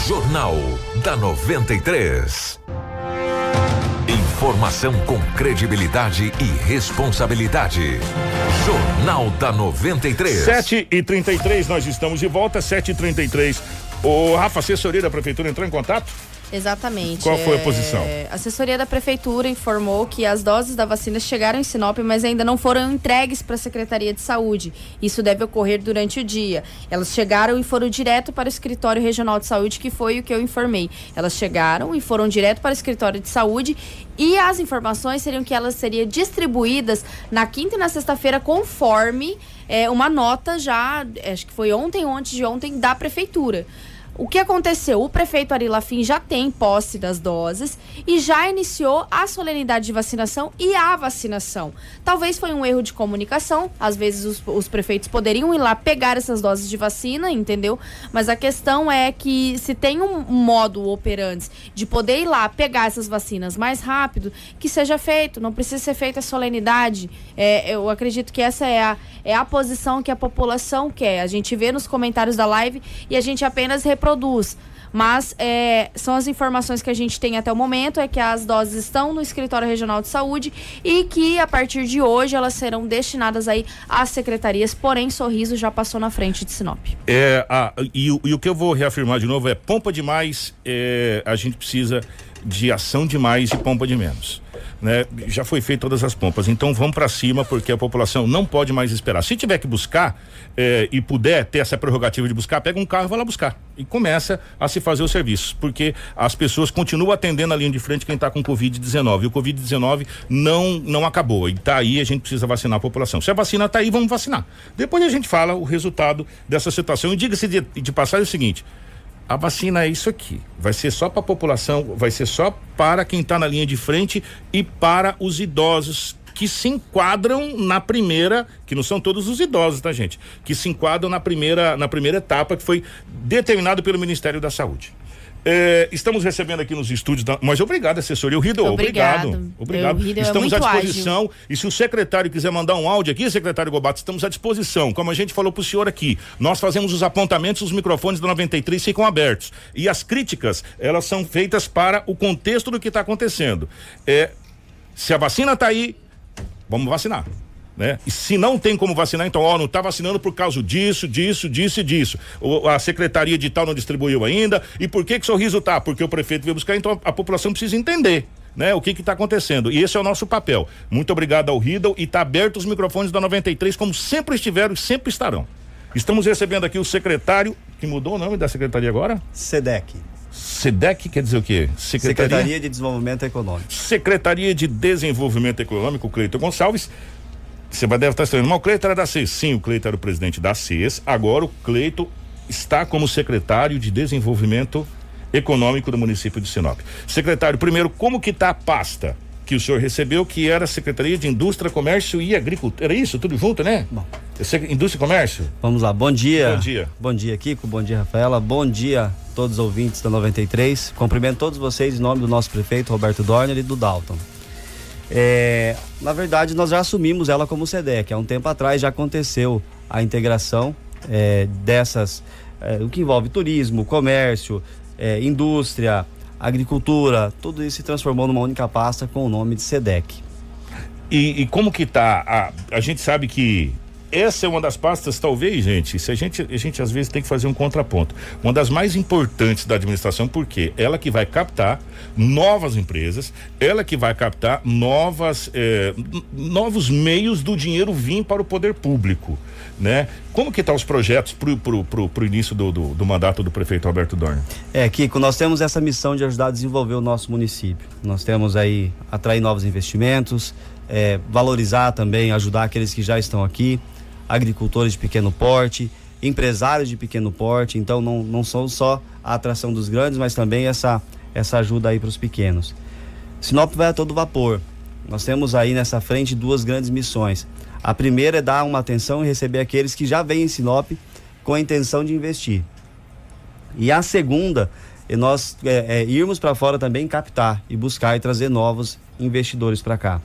Jornal da 93. Informação com credibilidade e responsabilidade. Jornal da 93. 7 e 33 nós estamos de volta, 7 e 33 O Rafa, assessoria da prefeitura entrou em contato? Exatamente. Qual foi a posição? É, a assessoria da prefeitura informou que as doses da vacina chegaram em Sinop, mas ainda não foram entregues para a Secretaria de Saúde. Isso deve ocorrer durante o dia. Elas chegaram e foram direto para o escritório regional de saúde, que foi o que eu informei. Elas chegaram e foram direto para o escritório de saúde e as informações seriam que elas seriam distribuídas na quinta e na sexta-feira conforme é, uma nota já, acho que foi ontem ou antes de ontem, da prefeitura. O que aconteceu? O prefeito Ari Lafim já tem posse das doses e já iniciou a solenidade de vacinação e a vacinação. Talvez foi um erro de comunicação, às vezes os, os prefeitos poderiam ir lá pegar essas doses de vacina, entendeu? Mas a questão é que se tem um, modo operante de poder ir lá pegar essas vacinas mais rápido, que seja feito, não precisa ser feita a solenidade. É, eu acredito que essa é a, é a posição que a população quer. A gente vê nos comentários da live e a gente apenas reproduz produz. Mas é, são as informações que a gente tem até o momento, é que as doses estão no escritório regional de saúde e que a partir de hoje elas serão destinadas aí às secretarias, porém Sorriso já passou na frente de Sinop. É, a, e, e o que eu vou reafirmar de novo é pompa demais, é, a gente precisa de ação demais e pompa de menos. Né? Já foi feito todas as pompas. Então vamos para cima porque a população não pode mais esperar. Se tiver que buscar eh, e puder ter essa prerrogativa de buscar, pega um carro e vai lá buscar e começa a se fazer os serviços, porque as pessoas continuam atendendo a linha de frente quem está com covid-19. E o covid-19 não não acabou. E tá aí a gente precisa vacinar a população. Se a vacina tá aí, vamos vacinar. Depois a gente fala o resultado dessa situação. E diga-se de, de passagem o seguinte: a vacina é isso aqui. Vai ser só para a população, vai ser só para quem está na linha de frente e para os idosos que se enquadram na primeira, que não são todos os idosos, tá, gente? Que se enquadram na primeira, na primeira etapa que foi determinado pelo Ministério da Saúde. É, estamos recebendo aqui nos estúdios, da, mas obrigado, assessoria. O Rido, obrigado. Obrigado. obrigado. Eu, é estamos é à disposição. Ágil. E se o secretário quiser mandar um áudio aqui, secretário Gobato, estamos à disposição. Como a gente falou para o senhor aqui, nós fazemos os apontamentos, os microfones da 93 ficam abertos. E as críticas, elas são feitas para o contexto do que está acontecendo. É, se a vacina está aí, vamos vacinar né? E se não tem como vacinar, então, ó, não está vacinando por causa disso, disso, disso e disso. O, a secretaria de tal não distribuiu ainda. E por que que o sorriso tá? Porque o prefeito veio buscar, então a, a população precisa entender. Né, o que está acontecendo. E esse é o nosso papel. Muito obrigado ao Riddle e está aberto os microfones da 93, como sempre estiveram e sempre estarão. Estamos recebendo aqui o secretário, que mudou o nome da secretaria agora? SEDEC. SEDEC quer dizer o quê? Secretaria, Secretaria de Desenvolvimento Econômico. Secretaria de Desenvolvimento Econômico, Cleiton Gonçalves. Você deve estar estranhando, mas o Cleito era da CES. Sim, o Cleito era o presidente da CES. Agora o Cleito está como secretário de Desenvolvimento Econômico do município de Sinop. Secretário, primeiro, como que está a pasta que o senhor recebeu, que era a Secretaria de Indústria, Comércio e Agricultura? Era isso, tudo junto, né? Bom. Indústria e Comércio? Vamos lá, bom dia. Bom dia. Bom dia, Kiko, bom dia, Rafaela, bom dia a todos os ouvintes da 93. Cumprimento todos vocês em nome do nosso prefeito Roberto Dorner e do Dalton. É, na verdade, nós já assumimos ela como SEDEC. Há um tempo atrás já aconteceu a integração é, dessas, é, o que envolve turismo, comércio, é, indústria, agricultura, tudo isso se transformou numa única pasta com o nome de SEDEC. E, e como que tá? A, a gente sabe que essa é uma das pastas, talvez, gente, se a gente, a gente às vezes tem que fazer um contraponto. Uma das mais importantes da administração, porque ela que vai captar novas empresas, ela que vai captar novas, eh, novos meios do dinheiro vir para o poder público, né? Como que estão tá os projetos pro, pro, pro, pro início do, do, do, mandato do prefeito Alberto Dorn? É, Kiko, nós temos essa missão de ajudar a desenvolver o nosso município. Nós temos aí atrair novos investimentos, é, valorizar também, ajudar aqueles que já estão aqui agricultores de pequeno porte, empresários de pequeno porte. Então não, não são só a atração dos grandes, mas também essa, essa ajuda aí para os pequenos. Sinop vai a todo vapor. Nós temos aí nessa frente duas grandes missões. A primeira é dar uma atenção e receber aqueles que já vêm em Sinop com a intenção de investir. E a segunda é nós é, é, irmos para fora também captar e buscar e trazer novos investidores para cá.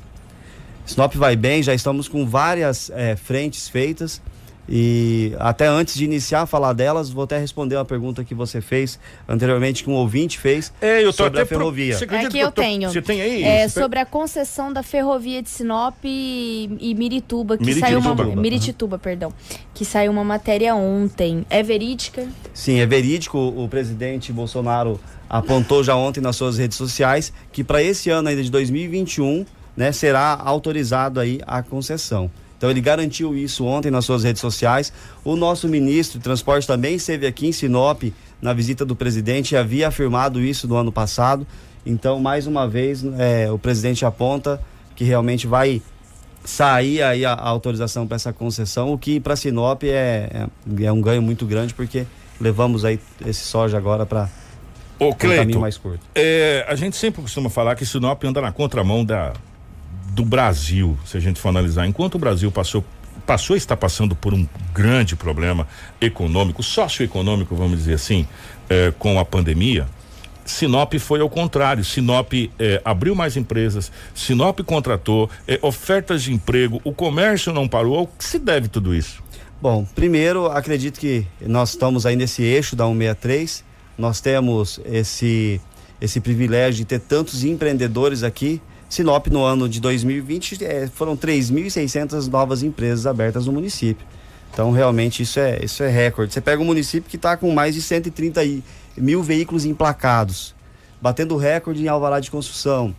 Sinop vai bem, já estamos com várias é, frentes feitas. E até antes de iniciar a falar delas, vou até responder uma pergunta que você fez anteriormente, que um ouvinte fez é, eu tô sobre a ferrovia. Pro... É que eu, tô... tenho. Você tem aí? É, sobre a concessão da ferrovia de Sinop e, e Mirituba, que Miritituba. saiu uma. Miritituba, uhum. perdão. Que saiu uma matéria ontem. É verídica? Sim, é verídico. O presidente Bolsonaro apontou já ontem nas suas redes sociais que para esse ano ainda de 2021 né, será autorizado aí a concessão. Então ele garantiu isso ontem nas suas redes sociais. O nosso ministro de Transporte também esteve aqui em Sinop na visita do presidente e havia afirmado isso no ano passado. Então, mais uma vez, é, o presidente aponta que realmente vai sair aí a, a autorização para essa concessão, o que para Sinop é, é, é, um ganho muito grande, porque levamos aí esse soja agora para um caminho mais curto. É, a gente sempre costuma falar que Sinop anda na contramão da, do Brasil, se a gente for analisar, enquanto o Brasil passou passou está passando por um grande problema econômico, socioeconômico, vamos dizer assim, eh, com a pandemia. Sinop foi ao contrário. Sinop eh, abriu mais empresas, Sinop contratou, eh, ofertas de emprego, o comércio não parou. O que se deve tudo isso? Bom, primeiro, acredito que nós estamos aí nesse eixo da 163. Nós temos esse, esse privilégio de ter tantos empreendedores aqui Sinop, no ano de 2020, é, foram 3.600 novas empresas abertas no município. Então, realmente, isso é, isso é recorde. Você pega um município que está com mais de 130 mil veículos emplacados, batendo recorde em alvará de construção,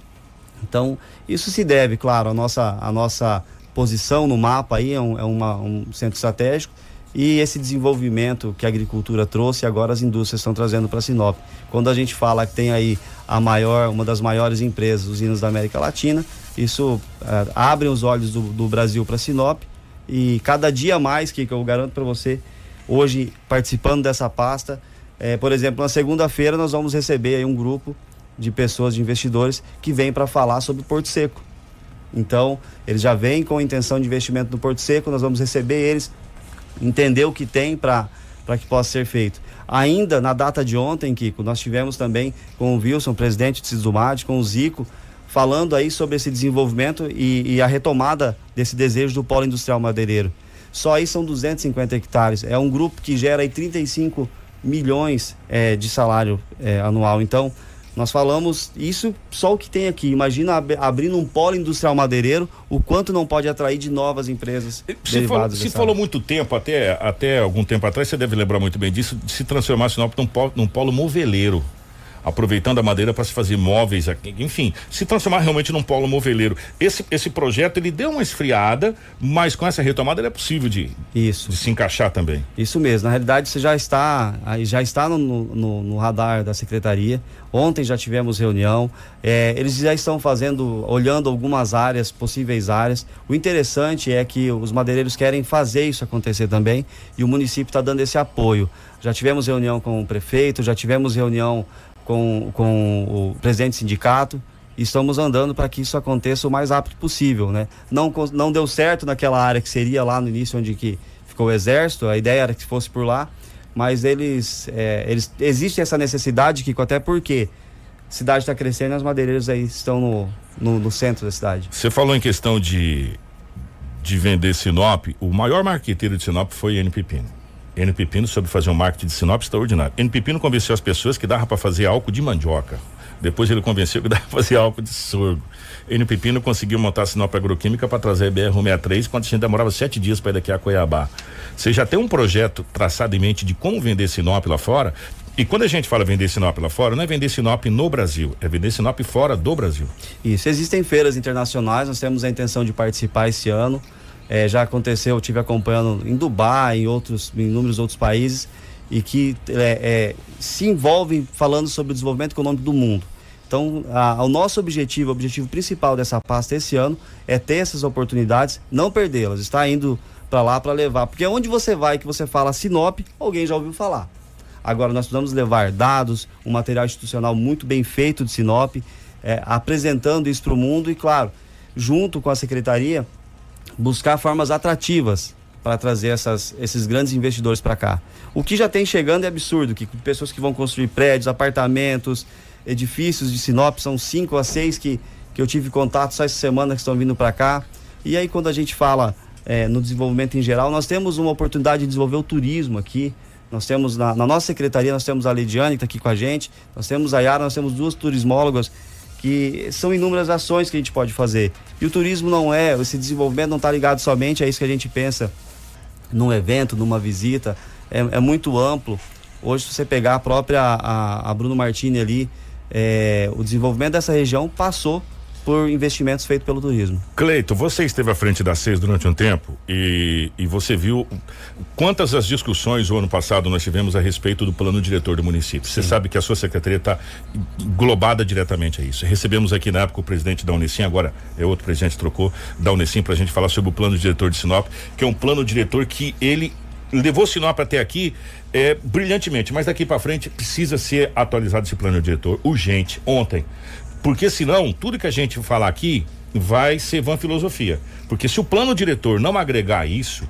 Então, isso se deve, claro, à nossa, à nossa posição no mapa aí, é, um, é uma, um centro estratégico, e esse desenvolvimento que a agricultura trouxe, agora as indústrias estão trazendo para Sinop. Quando a gente fala que tem aí a maior, uma das maiores empresas, usinas da América Latina, isso uh, abre os olhos do, do Brasil para Sinop e cada dia mais, que eu garanto para você, hoje participando dessa pasta, é, por exemplo, na segunda-feira nós vamos receber aí um grupo de pessoas, de investidores, que vêm para falar sobre Porto Seco. Então, eles já vêm com a intenção de investimento no Porto Seco, nós vamos receber eles, entender o que tem para que possa ser feito. Ainda na data de ontem, Kiko, nós tivemos também com o Wilson, presidente do Cisumad, com o Zico, falando aí sobre esse desenvolvimento e, e, a retomada desse desejo do polo industrial madeireiro. Só aí são 250 hectares. É um grupo que gera aí 35 milhões é, de salário é, anual. Então, nós falamos isso só o que tem aqui. Imagina ab abrindo um polo industrial madeireiro, o quanto não pode atrair de novas empresas. Se, falou, se falou muito tempo, até, até algum tempo atrás, você deve lembrar muito bem disso, de se transformar Sinop num polo, num polo moveleiro aproveitando a madeira para se fazer móveis, enfim, se transformar realmente num polo moveleiro. Esse, esse projeto ele deu uma esfriada, mas com essa retomada ele é possível de, Isso. de se encaixar também. Isso mesmo. Na realidade, você já está já está no, no, no radar da secretaria. Ontem já tivemos reunião. É, eles já estão fazendo, olhando algumas áreas, possíveis áreas. O interessante é que os madeireiros querem fazer isso acontecer também e o município está dando esse apoio. Já tivemos reunião com o prefeito, já tivemos reunião com, com o presidente do sindicato e estamos andando para que isso aconteça o mais rápido possível, né? Não, não deu certo naquela área que seria lá no início onde que ficou o exército, a ideia era que fosse por lá, mas eles, é, eles existe essa necessidade, que até porque a cidade está crescendo e as madeireiras aí estão no, no, no, centro da cidade. Você falou em questão de, de vender Sinop, o maior marqueteiro de Sinop foi N Pepino. N Pepino soube fazer um marketing de Sinop extraordinário. N Pepino convenceu as pessoas que dava para fazer álcool de mandioca. Depois ele convenceu que *laughs* dava para fazer álcool de sorgo. N Pepino conseguiu montar a Sinop Agroquímica para trazer a BR-163 quando a gente demorava sete dias para ir daqui a Cuiabá. Você já tem um projeto traçado em mente de como vender Sinop lá fora? E quando a gente fala vender Sinop lá fora, não é vender Sinop no Brasil, é vender Sinop fora do Brasil. Isso, existem feiras internacionais, nós temos a intenção de participar esse ano. É, já aconteceu, eu tive acompanhando em Dubai, em outros, em inúmeros outros países, e que é, é, se envolvem falando sobre o desenvolvimento econômico do mundo. Então, a, o nosso objetivo, o objetivo principal dessa pasta esse ano é ter essas oportunidades, não perdê-las, estar indo para lá para levar, porque onde você vai que você fala Sinop, alguém já ouviu falar. Agora nós precisamos levar dados, um material institucional muito bem feito de Sinop, é, apresentando isso para o mundo e, claro, junto com a secretaria, buscar formas atrativas para trazer essas, esses grandes investidores para cá. O que já tem chegando é absurdo, que pessoas que vão construir prédios, apartamentos, edifícios de Sinop, são cinco a seis que, que eu tive contato só essa semana que estão vindo para cá. E aí quando a gente fala é, no desenvolvimento em geral, nós temos uma oportunidade de desenvolver o turismo aqui. Nós temos na, na nossa secretaria, nós temos a Lidiane que está aqui com a gente, nós temos a Yara, nós temos duas turismólogas que são inúmeras ações que a gente pode fazer. E o turismo não é, esse desenvolvimento não está ligado somente a isso que a gente pensa num evento, numa visita, é, é muito amplo. Hoje, se você pegar a própria a, a Bruno Martini ali, é, o desenvolvimento dessa região passou por investimentos feitos pelo turismo. Cleito, você esteve à frente da CES durante um tempo e, e você viu quantas as discussões o ano passado nós tivemos a respeito do plano diretor do município. Você sabe que a sua secretaria está englobada diretamente a isso. Recebemos aqui na época o presidente da Unicim, agora é outro presidente trocou da Unicim para a gente falar sobre o plano diretor de Sinop, que é um plano diretor que ele levou Sinop até aqui é, brilhantemente, mas daqui para frente precisa ser atualizado esse plano diretor urgente. Ontem porque senão, tudo que a gente falar aqui vai ser van filosofia. Porque se o plano diretor não agregar isso,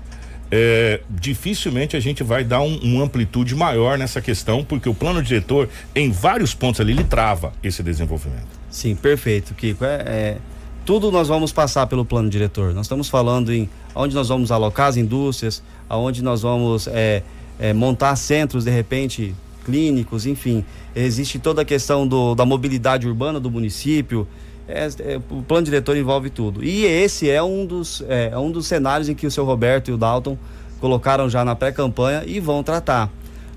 é, dificilmente a gente vai dar um, um, amplitude maior nessa questão, porque o plano diretor, em vários pontos ali, ele trava esse desenvolvimento. Sim, perfeito, Kiko. É, é, tudo nós vamos passar pelo plano diretor. Nós estamos falando em onde nós vamos alocar as indústrias, aonde nós vamos é, é, montar centros, de repente, clínicos, enfim. Existe toda a questão do, da mobilidade urbana do município. É, é, o plano diretor envolve tudo. E esse é um dos, é, é um dos cenários em que o seu Roberto e o Dalton colocaram já na pré-campanha e vão tratar.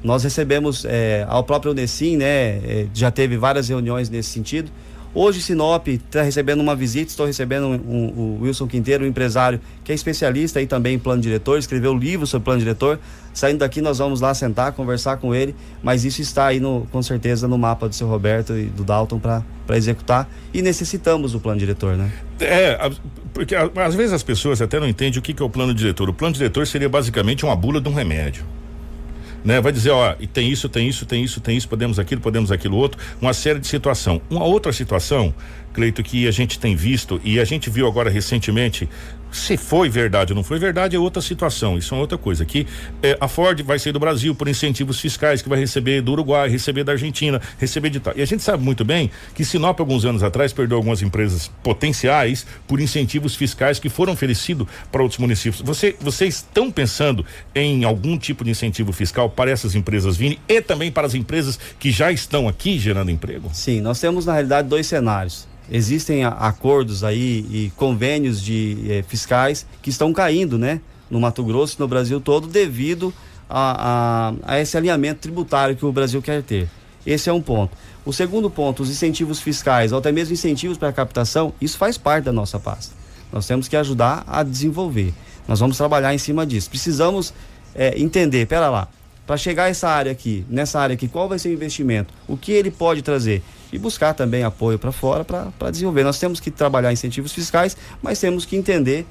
Nós recebemos é, ao próprio Unesim, né? É, já teve várias reuniões nesse sentido, Hoje Sinop está recebendo uma visita, estou recebendo o Wilson Quinteiro, um empresário que é especialista aí também em plano diretor, escreveu livro sobre plano diretor. Saindo daqui nós vamos lá sentar, conversar com ele, mas isso está aí no, com certeza no mapa do seu Roberto e do Dalton para executar e necessitamos do plano diretor, né? É, porque às vezes as pessoas até não entendem o que, que é o plano diretor. O plano diretor seria basicamente uma bula de um remédio né? Vai dizer, ó, e tem isso, tem isso, tem isso, tem isso, podemos aquilo, podemos aquilo outro, uma série de situação. Uma outra situação, Cleito, que a gente tem visto e a gente viu agora recentemente se foi verdade ou não foi verdade é outra situação, isso é outra coisa. Que é, a Ford vai sair do Brasil por incentivos fiscais que vai receber do Uruguai, receber da Argentina, receber de tal. E a gente sabe muito bem que Sinop, alguns anos atrás, perdeu algumas empresas potenciais por incentivos fiscais que foram oferecidos para outros municípios. Você, vocês estão pensando em algum tipo de incentivo fiscal para essas empresas virem e também para as empresas que já estão aqui gerando emprego? Sim, nós temos na realidade dois cenários existem acordos aí e convênios de eh, fiscais que estão caindo, né? No Mato Grosso e no Brasil todo devido a, a, a, esse alinhamento tributário que o Brasil quer ter. Esse é um ponto. O segundo ponto, os incentivos fiscais, ou até mesmo incentivos para a captação, isso faz parte da nossa pasta. Nós temos que ajudar a desenvolver. Nós vamos trabalhar em cima disso. Precisamos é, entender, pera lá, para chegar essa área aqui, nessa área aqui, qual vai ser o investimento? O que ele pode trazer? E buscar também apoio para fora para desenvolver. Nós temos que trabalhar incentivos fiscais, mas temos que entender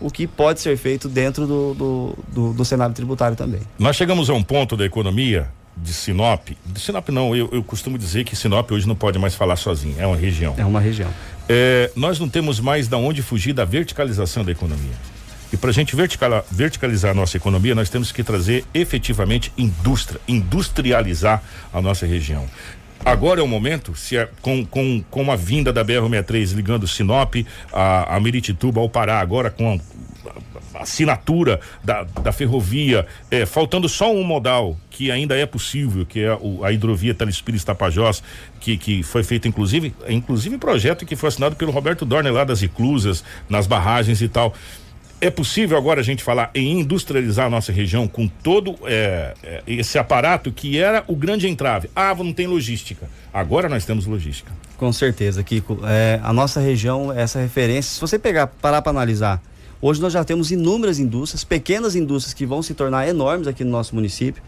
o que pode ser feito dentro do, do, do, do cenário tributário também. Nós chegamos a um ponto da economia de Sinop, de Sinop não, eu, eu costumo dizer que Sinop hoje não pode mais falar sozinho, é uma região. É uma região. É, nós não temos mais da onde fugir da verticalização da economia. E para a gente verticalizar a nossa economia, nós temos que trazer efetivamente indústria, industrializar a nossa região. Agora é o momento, se é, com, com, com a vinda da BR-63 ligando Sinop a, a Meritituba ao Pará, agora com a, a assinatura da, da ferrovia, é, faltando só um modal que ainda é possível, que é o, a hidrovia Telespires Tapajós, que, que foi feito inclusive, inclusive projeto que foi assinado pelo Roberto Dorner lá das Iclusas, nas barragens e tal. É possível agora a gente falar em industrializar a nossa região com todo é, é, esse aparato que era o grande entrave. Ah, não tem logística. Agora nós temos logística. Com certeza, Kiko. É, a nossa região, essa referência, se você pegar, parar para analisar, hoje nós já temos inúmeras indústrias, pequenas indústrias que vão se tornar enormes aqui no nosso município,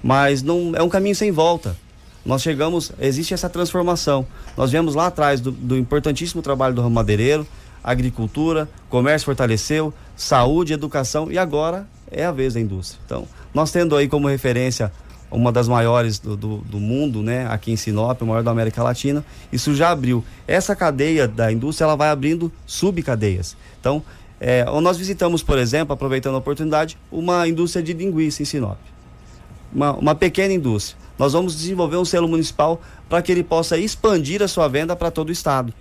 mas não é um caminho sem volta. Nós chegamos, existe essa transformação. Nós vemos lá atrás do, do importantíssimo trabalho do ramo madeireiro, agricultura, comércio fortaleceu, saúde, educação e agora é a vez da indústria. Então, nós tendo aí como referência uma das maiores do, do, do, mundo, né, aqui em Sinop, a maior da América Latina, isso já abriu. Essa cadeia da indústria, ela vai abrindo subcadeias. Então, é, nós visitamos, por exemplo, aproveitando a oportunidade, uma indústria de linguiça em Sinop. Uma, uma pequena indústria. Nós vamos desenvolver um selo municipal para que ele possa expandir a sua venda para todo o estado.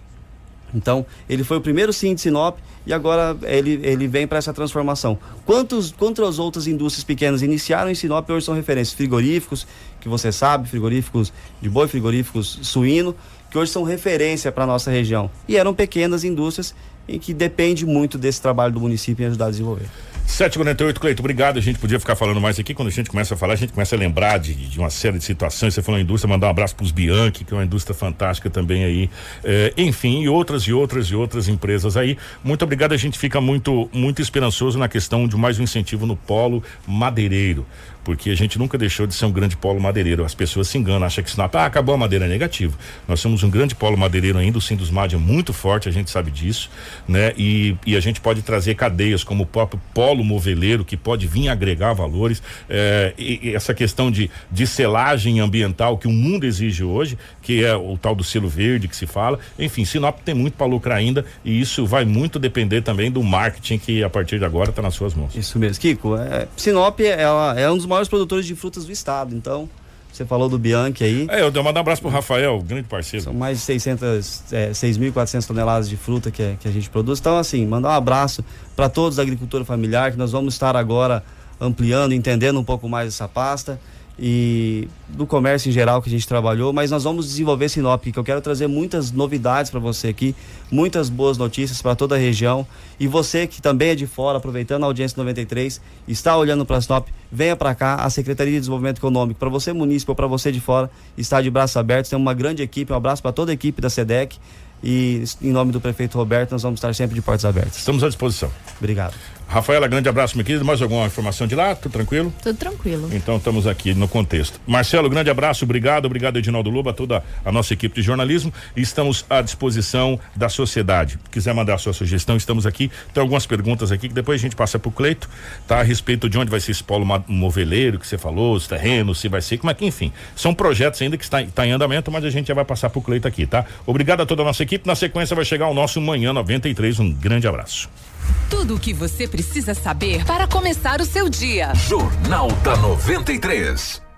Então, ele foi o primeiro sim de Sinop e agora ele, ele vem para essa transformação. Quantos, quantas outras indústrias pequenas iniciaram em Sinop e hoje são referências? Frigoríficos, que você sabe, frigoríficos de boi, frigoríficos suíno, que hoje são referência para a nossa região. E eram pequenas indústrias em que depende muito desse trabalho do município em ajudar a desenvolver. 748, Cleito, obrigado. A gente podia ficar falando mais aqui. Quando a gente começa a falar, a gente começa a lembrar de, de uma série de situações. Você falou em indústria, mandar um abraço para os Bianchi, que é uma indústria fantástica também aí. É, enfim, e outras e outras e outras empresas aí. Muito obrigado. A gente fica muito, muito esperançoso na questão de mais um incentivo no polo madeireiro porque a gente nunca deixou de ser um grande polo madeireiro. As pessoas se enganam, acham que Sinop, ah, acabou a madeira, é negativo. Nós somos um grande polo madeireiro ainda, o Sindusmad é muito forte, a gente sabe disso, né? E, e a gente pode trazer cadeias como o próprio polo moveleiro, que pode vir agregar valores, é, e, e essa questão de, de selagem ambiental que o mundo exige hoje, que é o tal do selo verde que se fala. Enfim, Sinop tem muito para lucrar ainda e isso vai muito depender também do marketing que a partir de agora está nas suas mãos. Isso mesmo, Kiko. É, Sinop é, é um dos maiores produtores de frutas do estado, então você falou do Bianchi aí. É, eu dei um abraço pro Rafael, grande parceiro. São mais de 600, é, 6.400 toneladas de fruta que, que a gente produz. Então, assim, mandar um abraço para todos da agricultura familiar, que nós vamos estar agora ampliando, entendendo um pouco mais essa pasta e do comércio em geral que a gente trabalhou, mas nós vamos desenvolver Sinop, que eu quero trazer muitas novidades para você aqui, muitas boas notícias para toda a região. E você que também é de fora, aproveitando a audiência 93, está olhando para Sinop, venha para cá, a Secretaria de Desenvolvimento Econômico, para você município ou para você de fora, está de braços abertos, tem uma grande equipe, um abraço para toda a equipe da SEDEC. E em nome do prefeito Roberto, nós vamos estar sempre de portas abertas. Estamos à disposição. Obrigado. Rafaela, grande abraço, meu querido. Mais alguma informação de lá? Tudo tranquilo? Tudo tranquilo. Então estamos aqui no contexto. Marcelo, grande abraço, obrigado, obrigado Edinaldo Luba, toda a nossa equipe de jornalismo. Estamos à disposição da sociedade. Quiser mandar a sua sugestão, estamos aqui. Tem algumas perguntas aqui que depois a gente passa pro Cleito, tá? A respeito de onde vai ser esse polo moveleiro que você falou, os terrenos, se vai ser, como é que, enfim. São projetos ainda que está, está em andamento, mas a gente já vai passar pro Cleito aqui, tá? Obrigado a toda a nossa equipe. Na sequência vai chegar o nosso Manhã 93. Um grande abraço. Tudo o que você precisa saber para começar o seu dia. Jornal da 93.